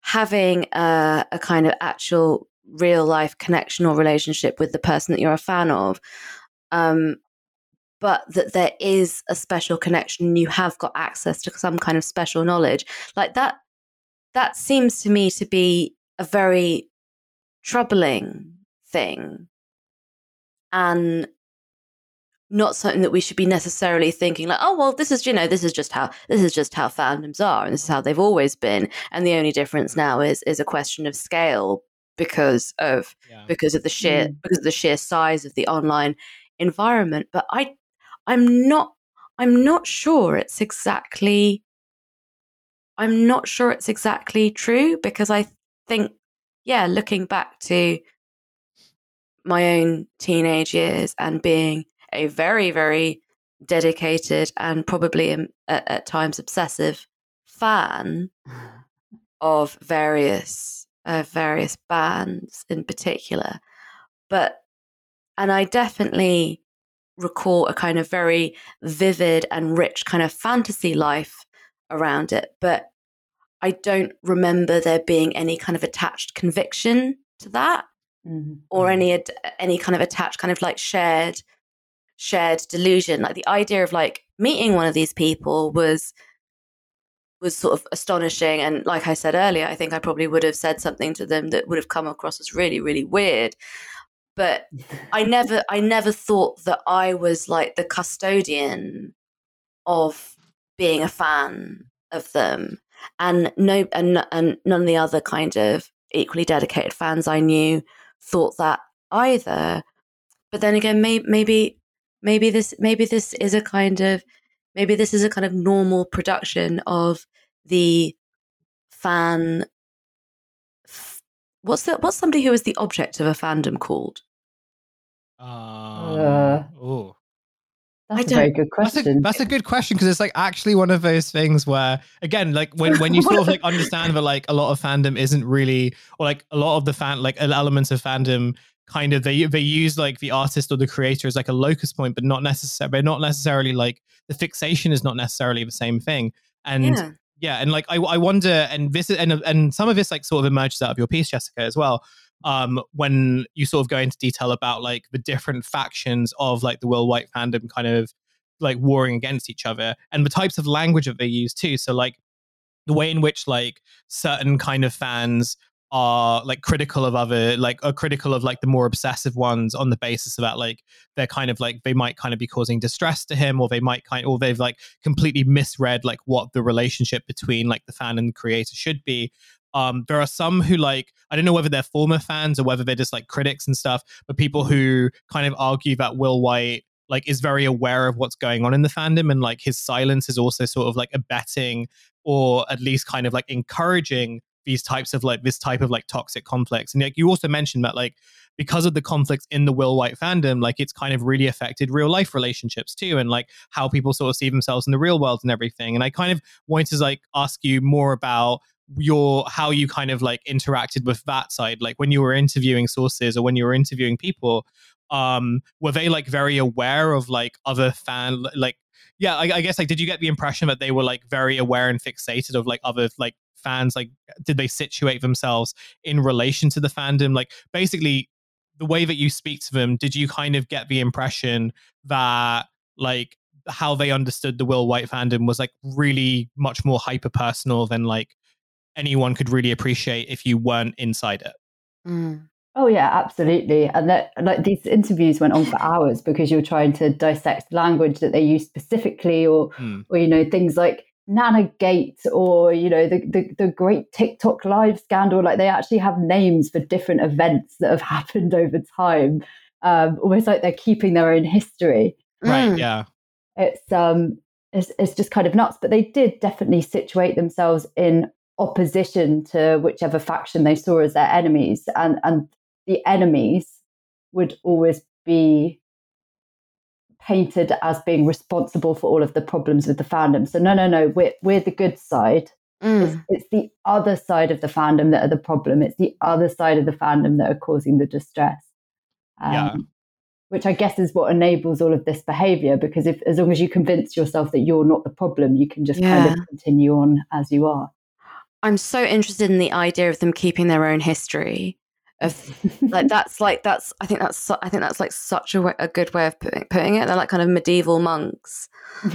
having a, a, kind of actual real life connection or relationship with the person that you're a fan of, um, but that there is a special connection, you have got access to some kind of special knowledge. Like that that seems to me to be a very troubling thing and not something that we should be necessarily thinking like oh well this is you know this is just how this is just how fandoms are and this is how they've always been and the only difference now is is a question of scale because of Yeah. because of the sheer Mm. because of the sheer size of the online environment. But I I'm not I'm not sure it's exactly I'm not sure it's exactly true because I think yeah, looking back to my own teenage years and being a very very dedicated and probably um, at, at times obsessive fan of various various bands in particular. But and i definitely recall a kind of very vivid and rich kind of fantasy life around it but i don't remember there being any kind of attached conviction to that Mhm. or Mm. any any kind of attached kind of like shared shared delusion like the idea of like meeting one of these people was was sort of astonishing and like i said earlier i think i probably would have said something to them that would have come across as really really weird but i never i never thought that i was like the custodian of being a fan of them. And no and, and none of the other kind of equally dedicated fans i knew thought that either. But then again may, maybe maybe this maybe this is a kind of maybe this is a kind of normal production of the fan what's the what's somebody who is the object of a fandom called Um, Uh, ooh. I That's a very good That's a, question. that's a good question because it's like actually one of those things where again like when when you sort of like understand that like a lot of fandom isn't really or like a lot of the fan like elements of fandom kind of they they use like the artist or the creator as like a locus point but not necessarily but not necessarily like the fixation is not necessarily the same thing and yeah yeah and like I, I wonder and this and, and some of this like sort of emerges out of your piece jessica as well um when you sort of go into detail about like the different factions of like the will white fandom kind of like warring against each other and the types of language that they use too. So like the way in which like certain kind of fans are like critical of other like are critical of like the more obsessive ones on the basis of that like they're kind of like they might kind of be causing distress to him or they might kind or they've like completely misread like what the relationship between like the fan and the creator should be. Um there are some who like i don't know whether they're former fans or whether they're just like critics and stuff but people who kind of argue that will white like is very aware of what's going on in the fandom and like his silence is also sort of like abetting or at least kind of like encouraging these types of like this type of like toxic conflicts and like you also mentioned that like because of the conflicts in the will white fandom like it's kind of really affected real life relationships too and like how people sort of see themselves in the real world and everything. And i kind of wanted to like ask you more about your how you kind of like interacted with that side. Like when you were interviewing sources or when you were interviewing people um were they like very aware of like other fan like yeah I, I guess like did you get the impression that they were like very aware and fixated of like other like fans like did they situate themselves in relation to the fandom like basically the way that you speak to them did you kind of get the impression that like how they understood the will white fandom was like really much more hyper personal than like anyone could really appreciate if you weren't inside it Mm. Oh yeah, absolutely. And that like these interviews went on for hours because you're trying to dissect language that they use specifically or Hmm. or you know, things like Nana Gate or, you know, the, the the great TikTok live scandal. Like they actually have names for different events that have happened over time. Um, almost like they're keeping their own history. right Mm. yeah It's um it's, it's just kind of nuts. But they did definitely situate themselves in opposition to whichever faction they saw as their enemies. And and the enemies would always be painted as being responsible for all of the problems with the fandom. So no, no, no, we're we're the good side. It's, Mm. it's the other side of the fandom that are the problem. It's the other side of the fandom that are causing the distress. Um, Yeah. Which I guess is what enables all of this behavior. Because if, as long as you convince yourself that you're not the problem, you can just kind of continue on as you are. i'm so interested in the idea of them keeping their own history of like that's like that's i think that's i think that's like such a, way, a good way of putting, putting it. They're like kind of medieval monks. Who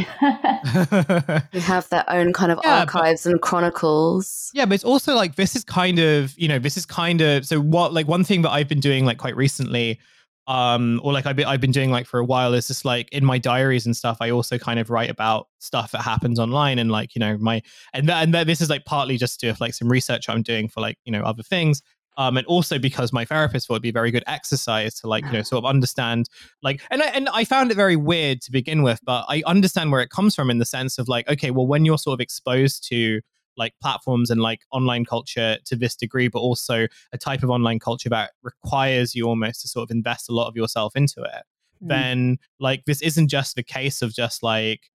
have their own kind of Yeah, but- archives and chronicles. Yeah, but it's also like this is kind of, you know, this is kind of so what like one thing that I've been doing like quite recently um or like I've been I've been doing like for a while is just like in my diaries and stuff I also kind of write about stuff that happens online and like, you know, my and that, and that this is like partly just to like some research I'm doing for like, you know, other things. Um, and also because my therapist thought it'd be very good exercise to like you know sort of understand like and I, and I found it very weird to begin with, but I understand where it comes from in the sense of like okay, well when you're sort of exposed to like platforms and like online culture to this degree, but also a type of online culture that requires you almost to sort of invest a lot of yourself into it, Mm. then like this isn't just the case of just like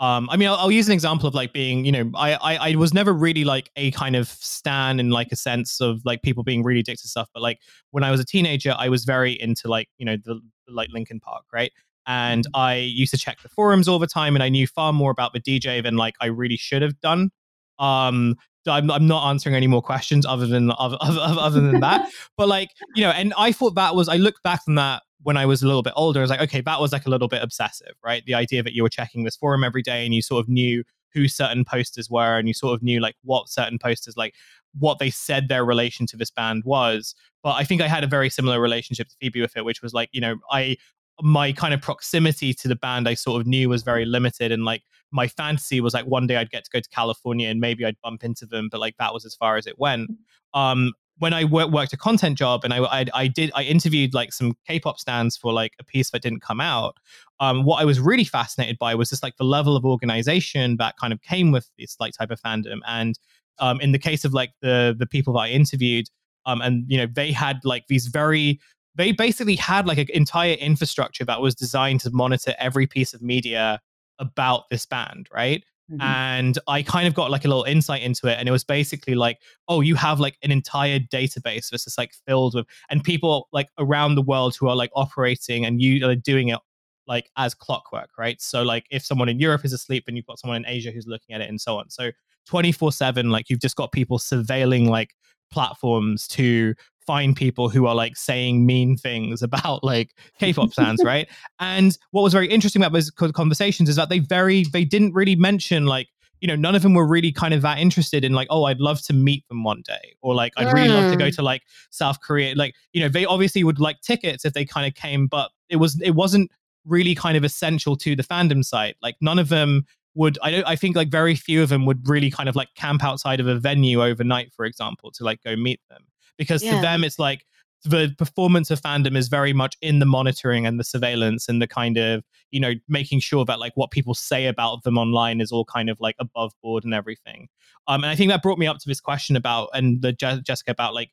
um i mean I'll, I'll use an example of like being you know I, I i was never really like a kind of stan in like a sense of like people being really addicted to stuff but like when i was a teenager i was very into like you know the like linkin park right? And i used to check the forums all the time and i knew far more about the dj than like i really should have done. Um I'm, I'm not answering any more questions other than other, other, other than that. But like you know and i thought that was i look back on that when I was a little bit older, I was like, okay, that was like a little bit obsessive, right? The idea that you were checking this forum every day and you sort of knew who certain posters were and you sort of knew like what certain posters, like what they said their relation to this band was. But I think I had a very similar relationship to Phoebe with it, which was like, you know, I, my kind of proximity to the band I sort of knew was very limited. And like my fantasy was like one day I'd get to go to California and maybe I'd bump into them, but like that was as far as it went. Um, when I work, worked a content job and I, I, I did I interviewed like some K-pop stands for like a piece that didn't come out. Um, what I was really fascinated by was just like the level of organization that kind of came with this like type of fandom. And um, in the case of like the the people that I interviewed, um, and you know they had like these very they basically had like an entire infrastructure that was designed to monitor every piece of media about this band, right? Mhm. and I kind of got like a little insight into it. And it was basically like, oh, you have like an entire database that's just like filled with, and people like around the world who are like operating and you are doing it like as clockwork, right? So like if someone in Europe is asleep and you've got someone in Asia who's looking at it and so on. So 24 7, like you've just got people surveilling like platforms to find people who are like saying mean things about like K-pop fans, right? And what was very interesting about those conversations is that they very they didn't really mention like you know none of them were really kind of that interested in like oh I'd love to meet them one day or like I'd really love to go mm. to like South Korea. Like you know they obviously would like tickets if they kind of came but it was it wasn't really kind of essential to the fandom site like none of them would I don't I think like very few of them would really kind of like camp outside of a venue overnight for example to like go meet them. Because to them it's like the performance of fandom is very much in the monitoring and the surveillance and the kind of you know making sure that like what people say about them online is all kind of like above board and everything. Um and i think that brought me up to this question about and the Je- jessica about like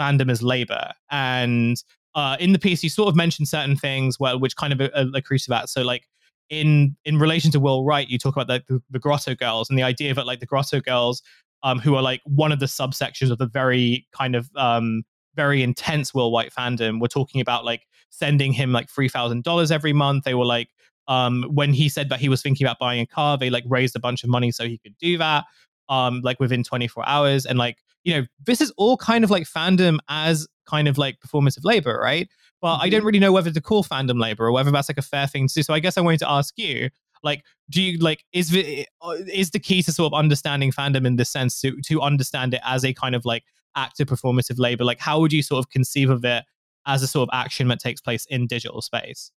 fandom as labor. And uh in the piece you sort of mentioned certain things well which kind of uh, accrue to that. So like in in relation to will white you talk about like the, the grotto girls and the idea that like the grotto girls um who are like one of the subsections of the very kind of um very intense Will White fandom were talking about like sending him like three thousand dollars every month. They were like, um, when he said that he was thinking about buying a car, they like raised a bunch of money so he could do that. Um, like within 24 hours, and like you know, this is all kind of like fandom as kind of like performative labor, right? But I don't really know whether to call fandom labor or whether that's like a fair thing to do. So I guess I wanted to ask you, like, do you like is the uh, is the key to sort of understanding fandom in this sense to to understand it as a kind of like active performative labor like how would you sort of conceive of it as a sort of action that takes place in digital space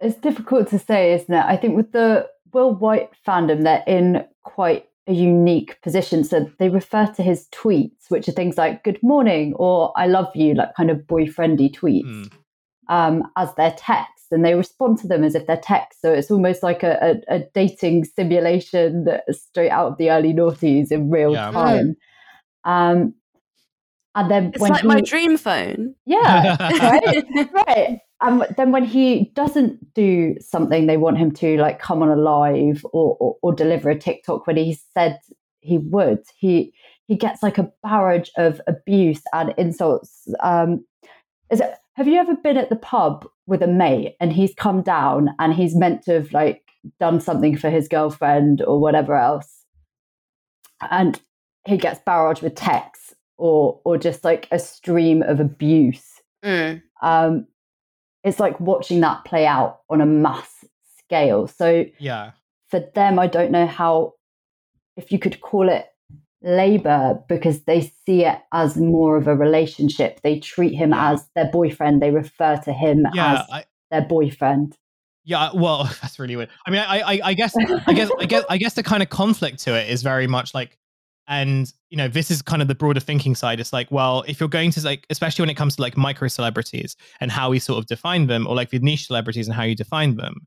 It's difficult to say, isn't it? I think with the White fandom, they're in quite a unique position. So they refer to his tweets, which are things like "Good morning" or "I love you," like kind of boyfriendy tweets, Hmm. um, as their text, and they respond to them as if they're text. So it's almost like a, a, a dating simulation that is straight out of the early noughties in real Yeah. time. Um, and then It's when like my dream phone. yeah, right, right. And then when he doesn't do something they want him to, like come on a live or, or, or deliver a TikTok when he said he would, he he gets like a barrage of abuse and insults. Um, is it? Have you ever been at the pub with a mate and he's come down and he's meant to have like done something for his girlfriend or whatever else, and he gets barraged with texts or or just like a stream of abuse Mm. um, it's like watching that play out on a mass scale. So yeah for them, I don't know how, if you could call it labor, because they see it as more of a relationship. They treat him Yeah. as their boyfriend. They refer to him yeah as I, their boyfriend. yeah well that's really weird i mean I, I i guess i guess i guess i guess the kind of conflict to it is very much like and you know this is kind of the broader thinking side. It's like well if you're going to like especially when it comes to like micro celebrities and how we sort of define them or like the niche celebrities and how you define them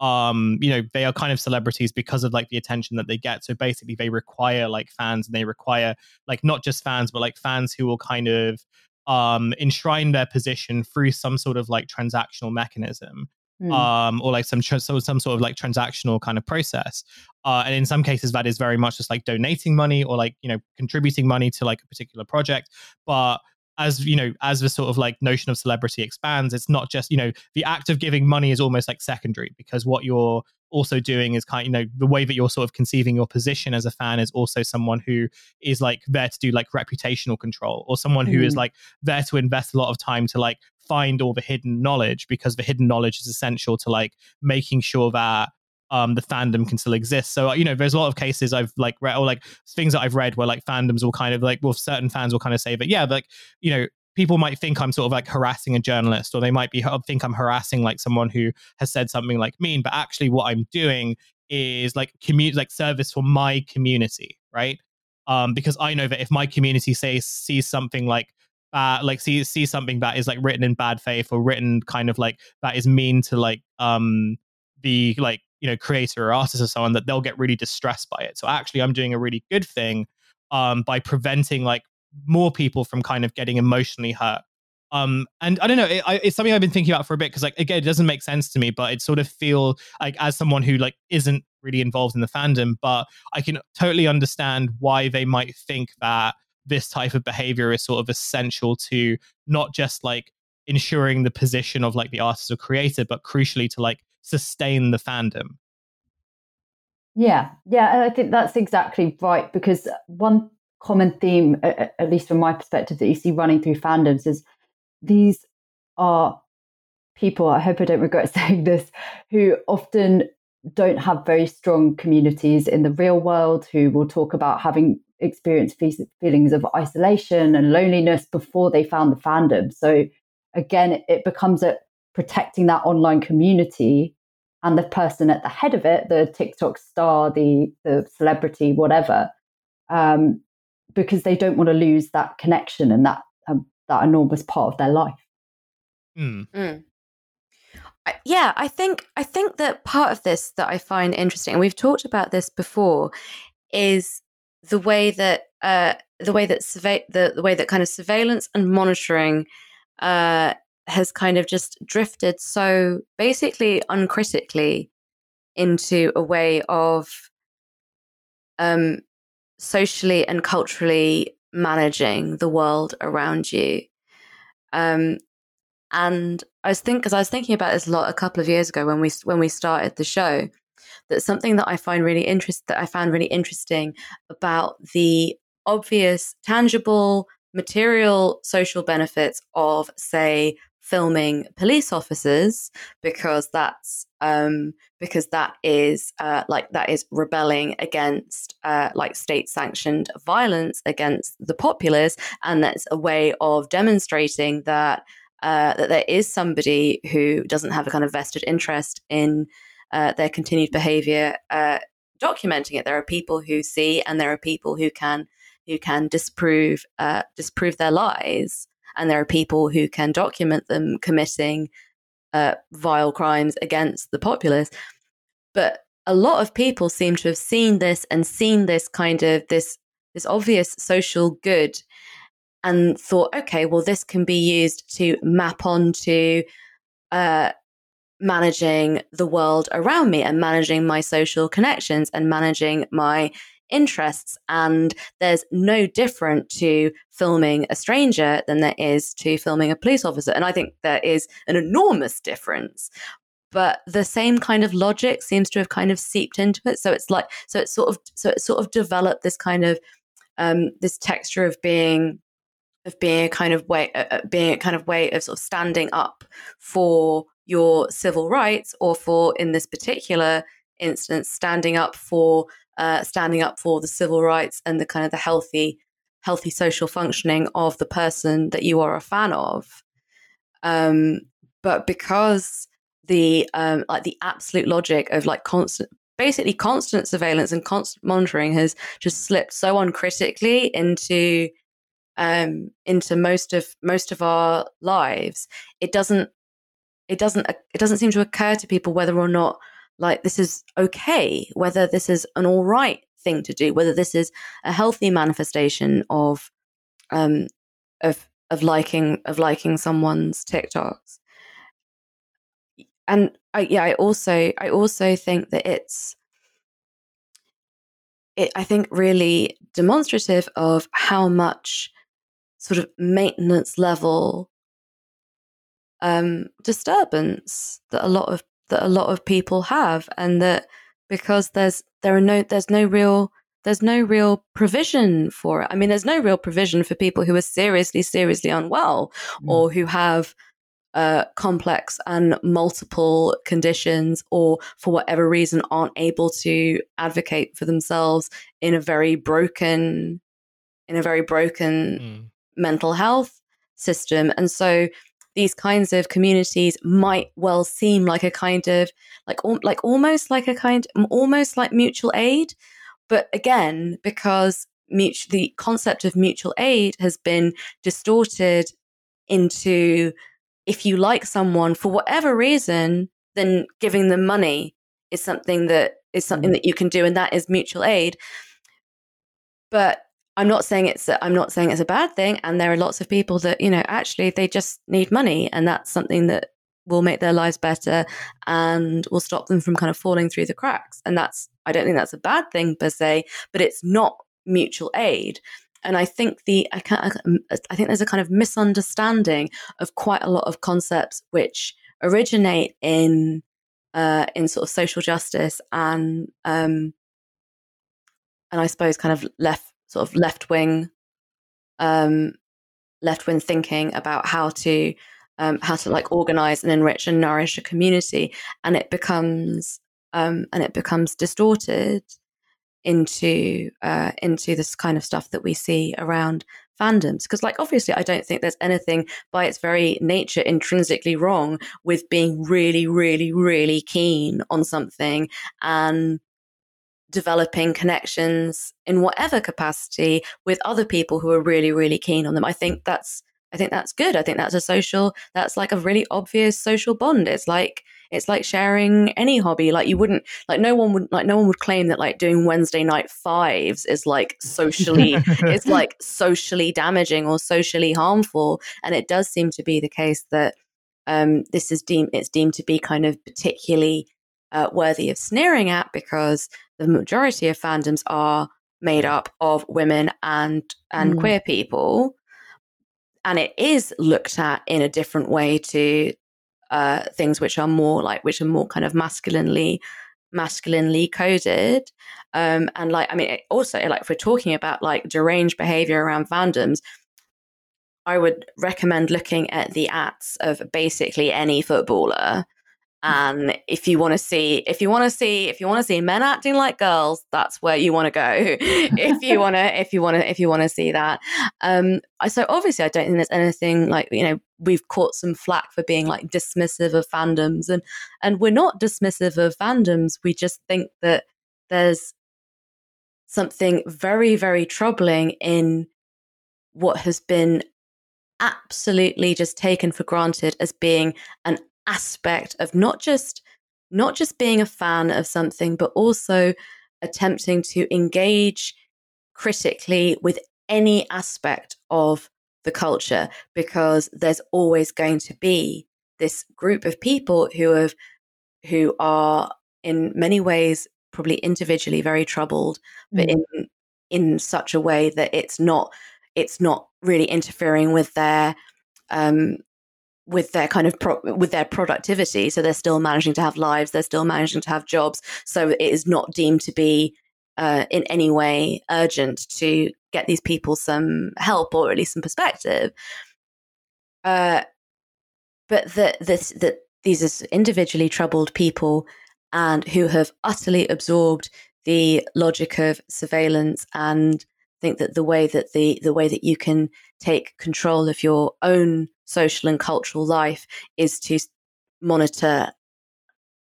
um you know they are kind of celebrities because of like the attention that they get. So basically they require like fans and they require like not just fans but like fans who will kind of um enshrine their position through some sort of like transactional mechanism Mm. um, or like some tr- so some sort of like transactional kind of process. Uh, and in some cases, that is very much just like donating money or like you know contributing money to like a particular project. But as you know, as the sort of like notion of celebrity expands, it's not just you know the act of giving money is almost like secondary because what you're also doing is kind of, you know the way that you're sort of conceiving your position as a fan is also someone who is like there to do like reputational control or someone who is Mm. like there to invest a lot of time to like find all the hidden knowledge because the hidden knowledge is essential to like making sure that um the fandom can still exist. So uh, you know there's a lot of cases i've like read or like things that i've read where like fandoms will kind of like well certain fans will kind of say that yeah like you know people might think i'm sort of like harassing a journalist or they might be think i'm harassing like someone who has said something like mean but actually what i'm doing is like community like service for my community right? Um because i know that if my community says sees something like like see see something that is like written in bad faith or written kind of like that is mean to like um the like you know creator or artist or someone that they'll get really distressed by it. So actually i'm doing a really good thing um by preventing like more people from kind of getting emotionally hurt. Um and i don't know it, I, it's something i've been thinking about for a bit because like again it doesn't make sense to me but it sort of feel like as someone who like isn't really involved in the fandom but i can totally understand why they might think that this type of behavior is sort of essential to not just like ensuring the position of like the artist or creator but crucially to like sustain the fandom Yeah, yeah, I think that's exactly right. Because one common theme, at least from my perspective, that you see running through fandoms is these are people, I hope I don't regret saying this, who often don't have very strong communities in the real world, who will talk about having experienced fe- feelings of isolation and loneliness before they found the fandom. So again, it- it becomes a protecting that online community and the person at the head of it, the TikTok star, the the celebrity, whatever, um, because they don't want to lose that connection and that um, that enormous part of their life. Mm. I- yeah, I think I think that part of this that I find interesting, and we've talked about this before, is the way that uh, the way that survey the, the way that kind of surveillance and monitoring uh, has kind of just drifted so basically uncritically into a way of um, socially and culturally managing the world around you. Um, and I was think because I was thinking about this a lot a couple of years ago when we when we started the show. That something that I find really interest that I found really interesting about the obvious, tangible, material social benefits of, say, filming police officers, because that's um, because that is uh, like that is rebelling against uh, like state sanctioned violence against the populace, and that's a way of demonstrating that uh, that there is somebody who doesn't have a kind of vested interest in uh, their continued behavior, uh, documenting it. There are people who see, and there are people who can who can disprove uh, disprove their lies, and there are people who can document them committing uh, vile crimes against the populace. But a lot of people seem to have seen this and seen this kind of this this obvious social good and thought, okay, well, this can be used to map onto uh, managing the world around me and managing my social connections and managing my interests. And there's no different to filming a stranger than there is to filming a police officer. And I think there is an enormous difference. But the same kind of logic seems to have kind of seeped into it. So it's like, so it's sort of, so it's sort of developed this kind of, um, this texture of being of being a kind of way uh, uh, being a kind of way of sort of standing up for your civil rights or for in this particular instance standing up for uh, standing up for the civil rights and the kind of the healthy healthy social functioning of the person that you are a fan of. Um, but because the um, like the absolute logic of like constant basically constant surveillance and constant monitoring has just slipped so uncritically into um into most of most of our lives it doesn't it doesn't it doesn't seem to occur to people whether or not like this is okay whether this is an all right thing to do whether this is a healthy manifestation of um of of liking of liking someone's tiktoks. And I, yeah i also i also think that it's it i think really demonstrative of how much sort of maintenance level um, disturbance that a lot of that a lot of people have, and that because there's there are no there's no real there's no real provision for it. I mean, there's no real provision for people who are seriously seriously unwell mm. or who have uh, complex and multiple conditions, or for whatever reason aren't able to advocate for themselves in a very broken in a very broken mm mental health system. And so these kinds of communities might well seem like a kind of like like almost like a kind almost like mutual aid but again because mutual, the concept of mutual aid has been distorted into if you like someone for whatever reason then giving them money is something that is something mm. that you can do and that is mutual aid but I'm not saying it's a, I'm not saying it's a bad thing, and there are lots of people that you know actually they just need money, and that's something that will make their lives better and will stop them from kind of falling through the cracks. And that's I don't think that's a bad thing per se, but it's not mutual aid. And I think the I, can't, I think there's a kind of misunderstanding of quite a lot of concepts which originate in uh, in sort of social justice and um, and I suppose kind of left sort of left wing um, left wing thinking about how to um, how to like organize and enrich and nourish a community, and it becomes um, and it becomes distorted into uh, into this kind of stuff that we see around fandoms. Because like obviously i don't think there's anything by its very nature intrinsically wrong with being really really really keen on something and developing connections in whatever capacity with other people who are really really keen on them. I think that's i think that's good. I think that's a social that's like a really obvious social bond. It's like it's like sharing any hobby. Like you wouldn't like no one would like no one would claim that like doing wednesday night fives is like socially it's like socially damaging or socially harmful. And it does seem to be the case that um this is deemed it's deemed to be kind of particularly uh, worthy of sneering at because the majority of fandoms are made up of women and and mm. queer people. And it is looked at in a different way to uh, things which are more like which are more kind of masculinely masculinely coded. Um, and like i mean also like if we're talking about like deranged behavior around fandoms i would recommend looking at the acts of basically any footballer and if you want to see if you want to see if you want to see men acting like girls that's where you want to go. If you want to if you want to if you want to see that. Um I, so obviously i don't think there's anything like you know we've caught some flack for being like dismissive of fandoms and and we're not dismissive of fandoms. We just think that there's something very very troubling in what has been absolutely just taken for granted as being an aspect of not just not just being a fan of something but also attempting to engage critically with any aspect of the culture because there's always going to be this group of people who have who are in many ways probably individually very troubled but mm. in in such a way that it's not it's not really interfering with their um, with their kind of pro- with their productivity. So they're still managing to have lives they're still managing to have jobs. So it is not deemed to be uh, in any way urgent to get these people some help or at least some perspective. Uh, but that this that these are individually troubled people and who have utterly absorbed the logic of surveillance and think that the way that the the way that you can take control of your own social and cultural life is to monitor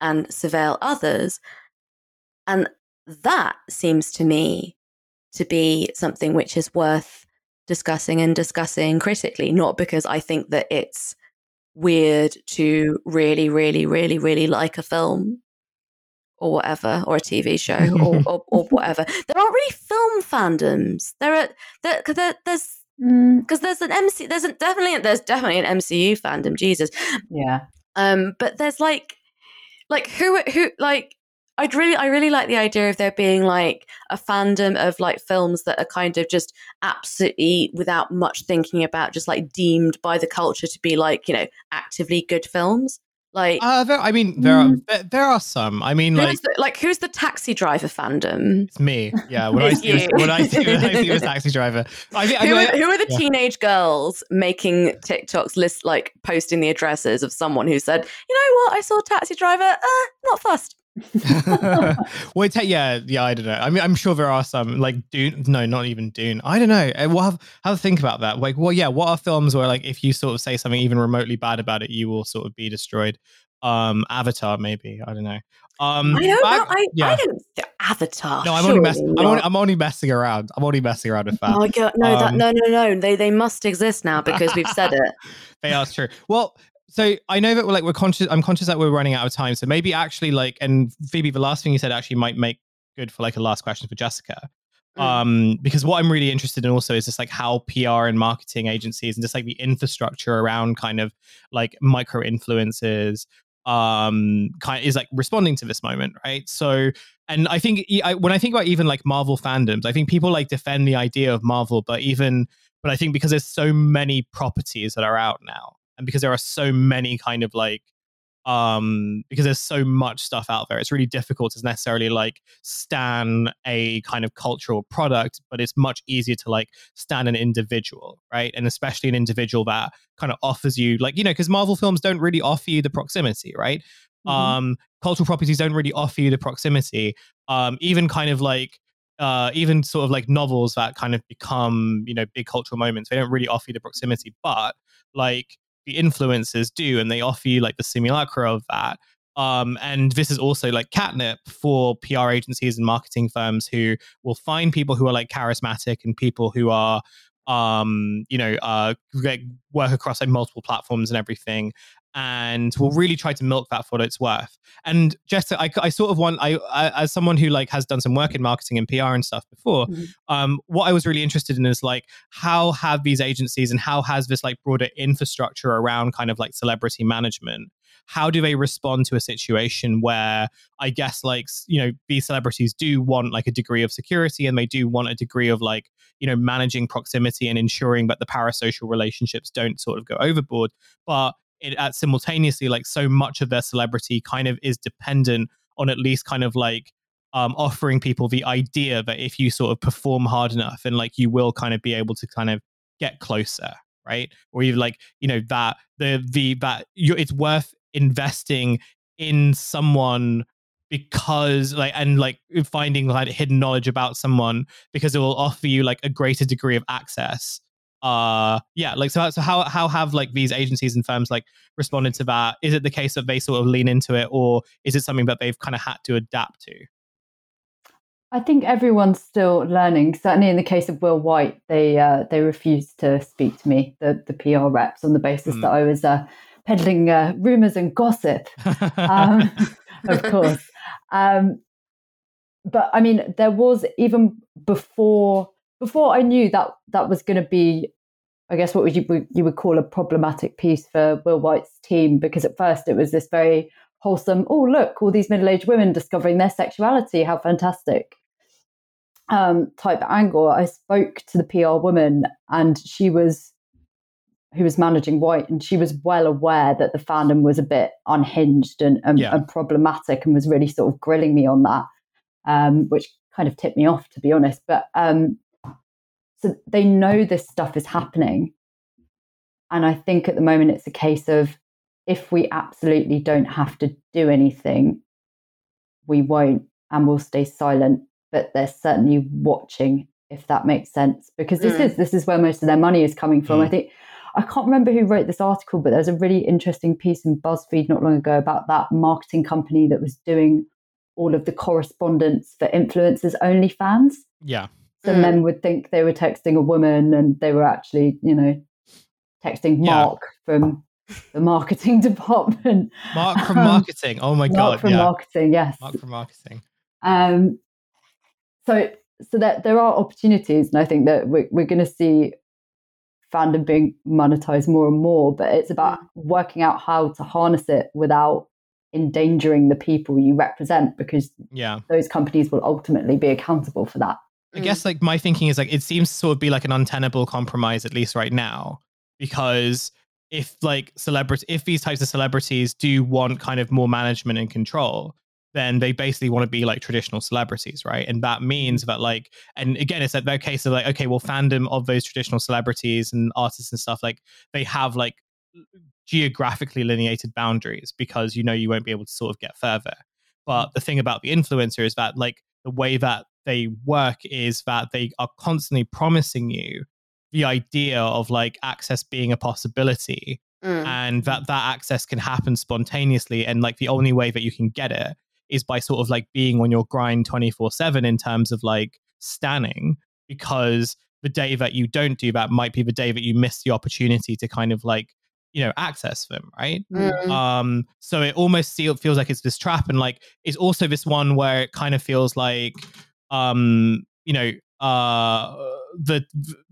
and surveil others And that seems to me to be something which is worth discussing and discussing critically, not because I think that it's weird to really, really, really, really like a film or whatever, or a TV show or, or, or whatever. There aren't really film fandoms. There are there, there there's Mm, because there's an MC there's a, definitely there's definitely an MCU fandom. Jesus, yeah. um, but there's like, like who who like I'd really I really like the idea of there being like a fandom of like films that are kind of just absolutely without much thinking about just like deemed by the culture to be like you know actively good films. Like Uh, there, I mean, there are Mm. there, there are some. I mean, like who's the, like who's the taxi driver fandom? it's me. Yeah, when I see when I see when I see this taxi driver, I I, Who are, who are the yeah. teenage girls making TikToks list like posting the addresses of someone who said, you know what, I saw a taxi driver, uh, not fussed. well, ta- yeah, yeah. I don't know. I mean, I'm sure there are some like Dune. No, not even Dune. I don't know. Uh, We'll have have to think about that. Like, well, yeah. What are films where like if you sort of say something even remotely bad about it, you will sort of be destroyed? Um, Avatar, maybe. I don't know. Um, I know, back- but I, yeah. I don't. Avatar. no, I'm only messing. I'm only, I'm only messing around. I'm only messing around with that. Oh my god, no, that, Um, no, no, no. They they must exist now because we've said it. they are true. Well, so I know that we're like we're conscious. I'm conscious that we're running out of time. So maybe actually like, and Phoebe, the last thing you said actually might make good for like a last question for Jessica. Mm. Um, because what I'm really interested in also is just like how PR and marketing agencies and just like the infrastructure around kind of like micro influencers um kind is like responding to this moment right so and i think I, when i think about even like marvel fandoms i think people like defend the idea of marvel but even but i think because there's so many properties that are out now and because there are so many kind of like um because there's so much stuff out there it's really difficult to necessarily like stan a kind of cultural product but it's much easier to like stan an individual right? And especially an individual that kind of offers you like you know because marvel films don't really offer you the proximity right? Mhm. um cultural properties don't really offer you the proximity. Um even kind of like uh even sort of like novels that kind of become you know big cultural moments they don't really offer you the proximity but like the influencers do and they offer you like the simulacra of that. Um and this is also like catnip for pr agencies and marketing firms who will find people who are like charismatic and people who are um you know uh work across like multiple platforms and everything and we'll really try to milk that for what it's worth and just I, I sort of want I, I as someone who like has done some work in marketing and pr and stuff before Mhm. um what i was really interested in is like how have these agencies and how has this like broader infrastructure around kind of like celebrity management how do they respond to a situation where i guess like you know these celebrities do want like a degree of security and they do want a degree of like you know managing proximity and ensuring that the parasocial relationships don't sort of go overboard but it at simultaneously like so much of their celebrity kind of is dependent on at least kind of like um, offering people the idea that if you sort of perform hard enough and like you will kind of be able to kind of get closer right? Or even like you know that the the that you it's worth investing in someone because like and like finding like hidden knowledge about someone because it will offer you like a greater degree of access uh yeah like so so how how have like these agencies and firms like responded to that is it the case that they sort of lean into it or is it something that they've kind of had to adapt to I think everyone's still learning. Certainly, in the case of Will White, they uh, they refused to speak to me, the the PR reps, on the basis Hmm. that I was uh, peddling uh, rumors and gossip. um, of course. Um, but I mean, there was even before before I knew that that was going to be, I guess, what would you you would call a problematic piece for Will White's team, because at first it was this very wholesome. Oh, look, all these middle aged women discovering their sexuality. How fantastic! Um, type angle. I spoke to the PR woman, and she was who was managing White, and she was well aware that the fandom was a bit unhinged and, and, Yeah. and problematic, and was really sort of grilling me on that, um, which kind of tipped me off, to be honest. But um, so they know this stuff is happening, and I think at the moment it's a case of if we absolutely don't have to do anything, we won't, and we'll stay silent. But they're certainly watching, if that makes sense, because this Mm. is this is where most of their money is coming from. Mm. I think I can't remember who wrote this article, but there's a really interesting piece in BuzzFeed not long ago about that marketing company that was doing all of the correspondence for influencers only fans. Yeah. So Mm. men would think they were texting a woman and they were actually, you know, texting Yeah. Mark from the marketing department. Mark from Um, marketing. Oh my Mark god. Mark from yeah. marketing, yes. Mark from marketing. Um, so so that there are opportunities, and I think that we're, we're going to see fandom being monetized more and more. But it's about working out how to harness it without endangering the people you represent, because Yeah. those companies will ultimately be accountable for that. I mm. guess like my thinking is like it seems to sort of be like an untenable compromise at least right now because if like celebrity if these types of celebrities do want kind of more management and control then they basically want to be like traditional celebrities right? And that means mm. that like and again it's like their case of like okay well fandom of those traditional celebrities and artists and stuff like they have like geographically lineated boundaries because you know you won't be able to sort of get further. But mm. the thing about the influencer is that like the way that they work is that they are constantly promising you the idea of like access being a possibility Mm. and that that access can happen spontaneously and like the only way that you can get it is by sort of like being on your grind 24/7 in terms of like standing because the day that you don't do that might be the day that you miss the opportunity to kind of like you know access them right Mm. um so it almost feel, feels like it's this trap and like it's also this one where it kind of feels like um you know uh the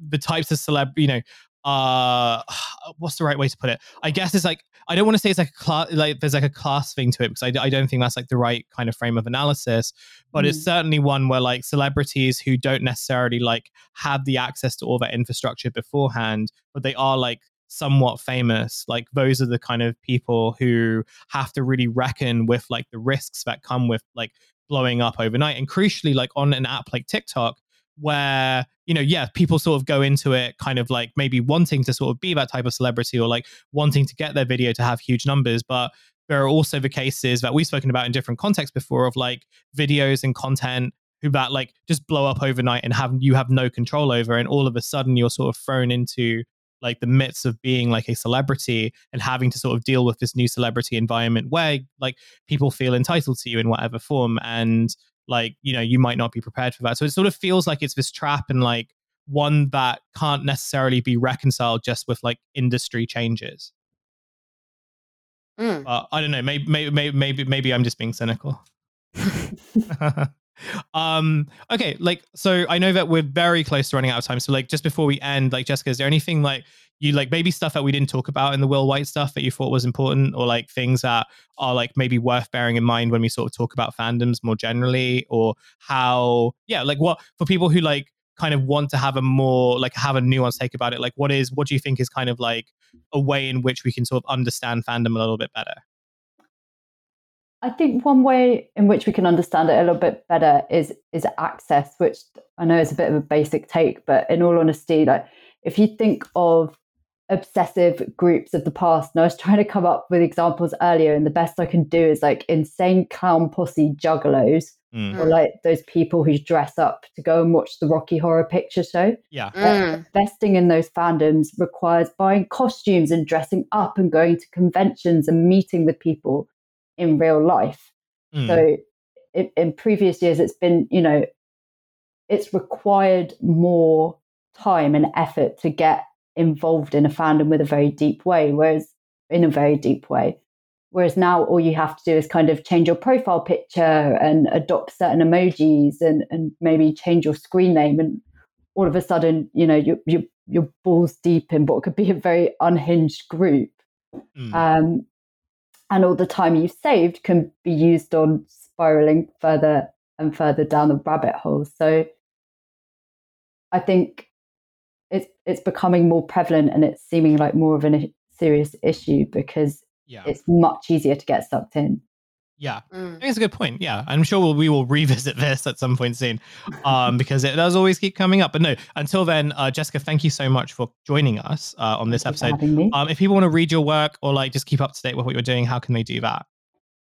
the types of celeb you know uh what's the right way to put it? I guess it's like i don't want to say it's like a class like there's like a class thing to it because I, I don't think that's like the right kind of frame of analysis but it's certainly one where like celebrities who don't necessarily like have the access to all that infrastructure beforehand but they are like somewhat famous like those are the kind of people who have to really reckon with like the risks that come with like blowing up overnight. And crucially like on an app like tiktok where you know yeah people sort of go into it kind of like maybe wanting to sort of be that type of celebrity or like wanting to get their video to have huge numbers. But there are also the cases that we've spoken about in different contexts before of like videos and content who that like just blow up overnight and have you have no control over. And all of a sudden you're sort of thrown into like the midst of being like a celebrity and having to sort of deal with this new celebrity environment where like people feel entitled to you in whatever form and like you know you might not be prepared for that. So it sort of feels like it's this trap and like one that can't necessarily be reconciled just with like industry changes. Mm. uh, i don't know maybe maybe maybe maybe i'm just being cynical um okay like so i know that we're very close to running out of time so like just before we end like jessica is there anything like you like maybe stuff that we didn't talk about in the will white stuff that you thought was important or like things that are like maybe worth bearing in mind when we sort of talk about fandoms more generally or how yeah like what for people who like kind of want to have a more like have a nuanced take about it like what is what do you think is kind of like a way in which we can sort of understand fandom a little bit better I think one way in which we can understand it a little bit better is is access, which I know is a bit of a basic take, but in all honesty, like if you think of obsessive groups of the past, and I was trying to come up with examples earlier, and the best I can do is like insane clown posse juggalos, Mm. or like those people who dress up to go and watch the Rocky Horror Picture Show. yeah Mm. Investing in those fandoms requires buying costumes and dressing up and going to conventions and meeting with people in real life. Mm. So in, in previous years, it's been, you know, it's required more time and effort to get involved in a fandom with a very deep way, whereas in a very deep way. Whereas now all you have to do is kind of change your profile picture and adopt certain emojis and, and maybe change your screen name. And all of a sudden, you know, you're, you're, you're balls deep in what could be a very unhinged group Mm. um, and all the time you've saved can be used on spiraling further and further down the rabbit hole. So I think it's it's becoming more prevalent and it's seeming like more of a serious issue because yeah it's much easier to get sucked in. Yeah I Mm. think it's a good point. Yeah, I'm sure we'll, we will revisit this at some point soon, um, because it does always keep coming up. But no, until then, uh, Jessica, thank you so much for joining us uh, on this episode. Um, if people want to read your work or like just keep up to date with what you're doing, how can they do that?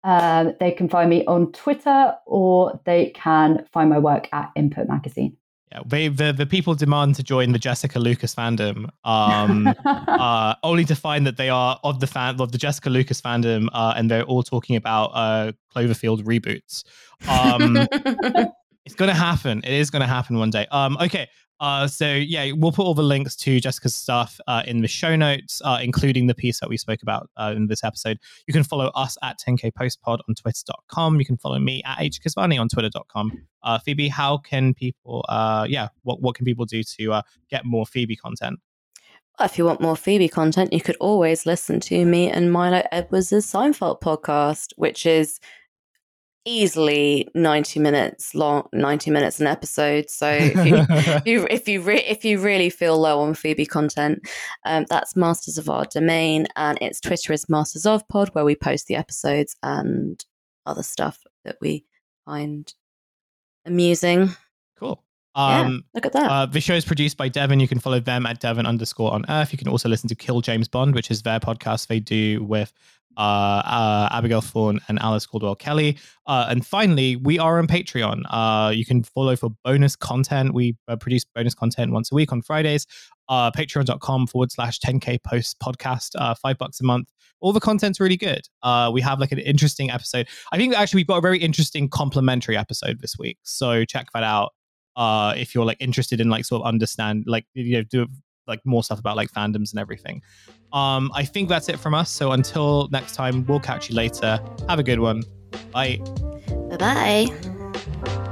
Um, they can find me on Twitter or they can find my work at Input Magazine. Yeah, they, the the people demand to join the Jessica Lucas fandom, um, uh, only to find that they are of the fan of the Jessica Lucas fandom, uh, and they're all talking about uh, Cloverfield reboots. Um, it's gonna happen. It is gonna happen one day. Um, okay. Uh, so yeah, we'll put all the links to Jessica's stuff uh, in the show notes, uh, including the piece that we spoke about uh, in this episode. You can follow us at 10k postpod on twitter.com. You can follow me at hkesvani on twitter.com. Uh, Phoebe, how can people, uh, yeah, what, what can people do to uh, get more Phoebe content? If you want more Phoebe content, you could always listen to me and Milo Edwards' Seinfeld podcast, which is easily 90 minutes long 90 minutes an episode so if you if you if you, re- if you really feel low on phoebe content um, that's masters of our domain and its twitter is masters of pod where we post the episodes and other stuff that we find amusing Cool. yeah Um, look at that Uh, the show is produced by Devon. You can follow them at Devon underscore on Earth. You can also listen to Kill James Bond, which is their podcast they do with Abigail Thorn and Alice Caldwell Kelly. Uh, and finally, we are on Patreon. Uh, you can follow for bonus content. We uh, produce bonus content once a week on Fridays. Uh, Patreon.com forward slash 10K post podcast, uh, five bucks a month. All the content's really good. Uh, we have like an interesting episode. I think actually we've got a very interesting complimentary episode this week. So check that out uh if you're like interested in like sort of understand like you know do like more stuff about like fandoms and everything. Um i think that's it from us. So until next time we'll catch you later. Have a good one. Bye. Bye bye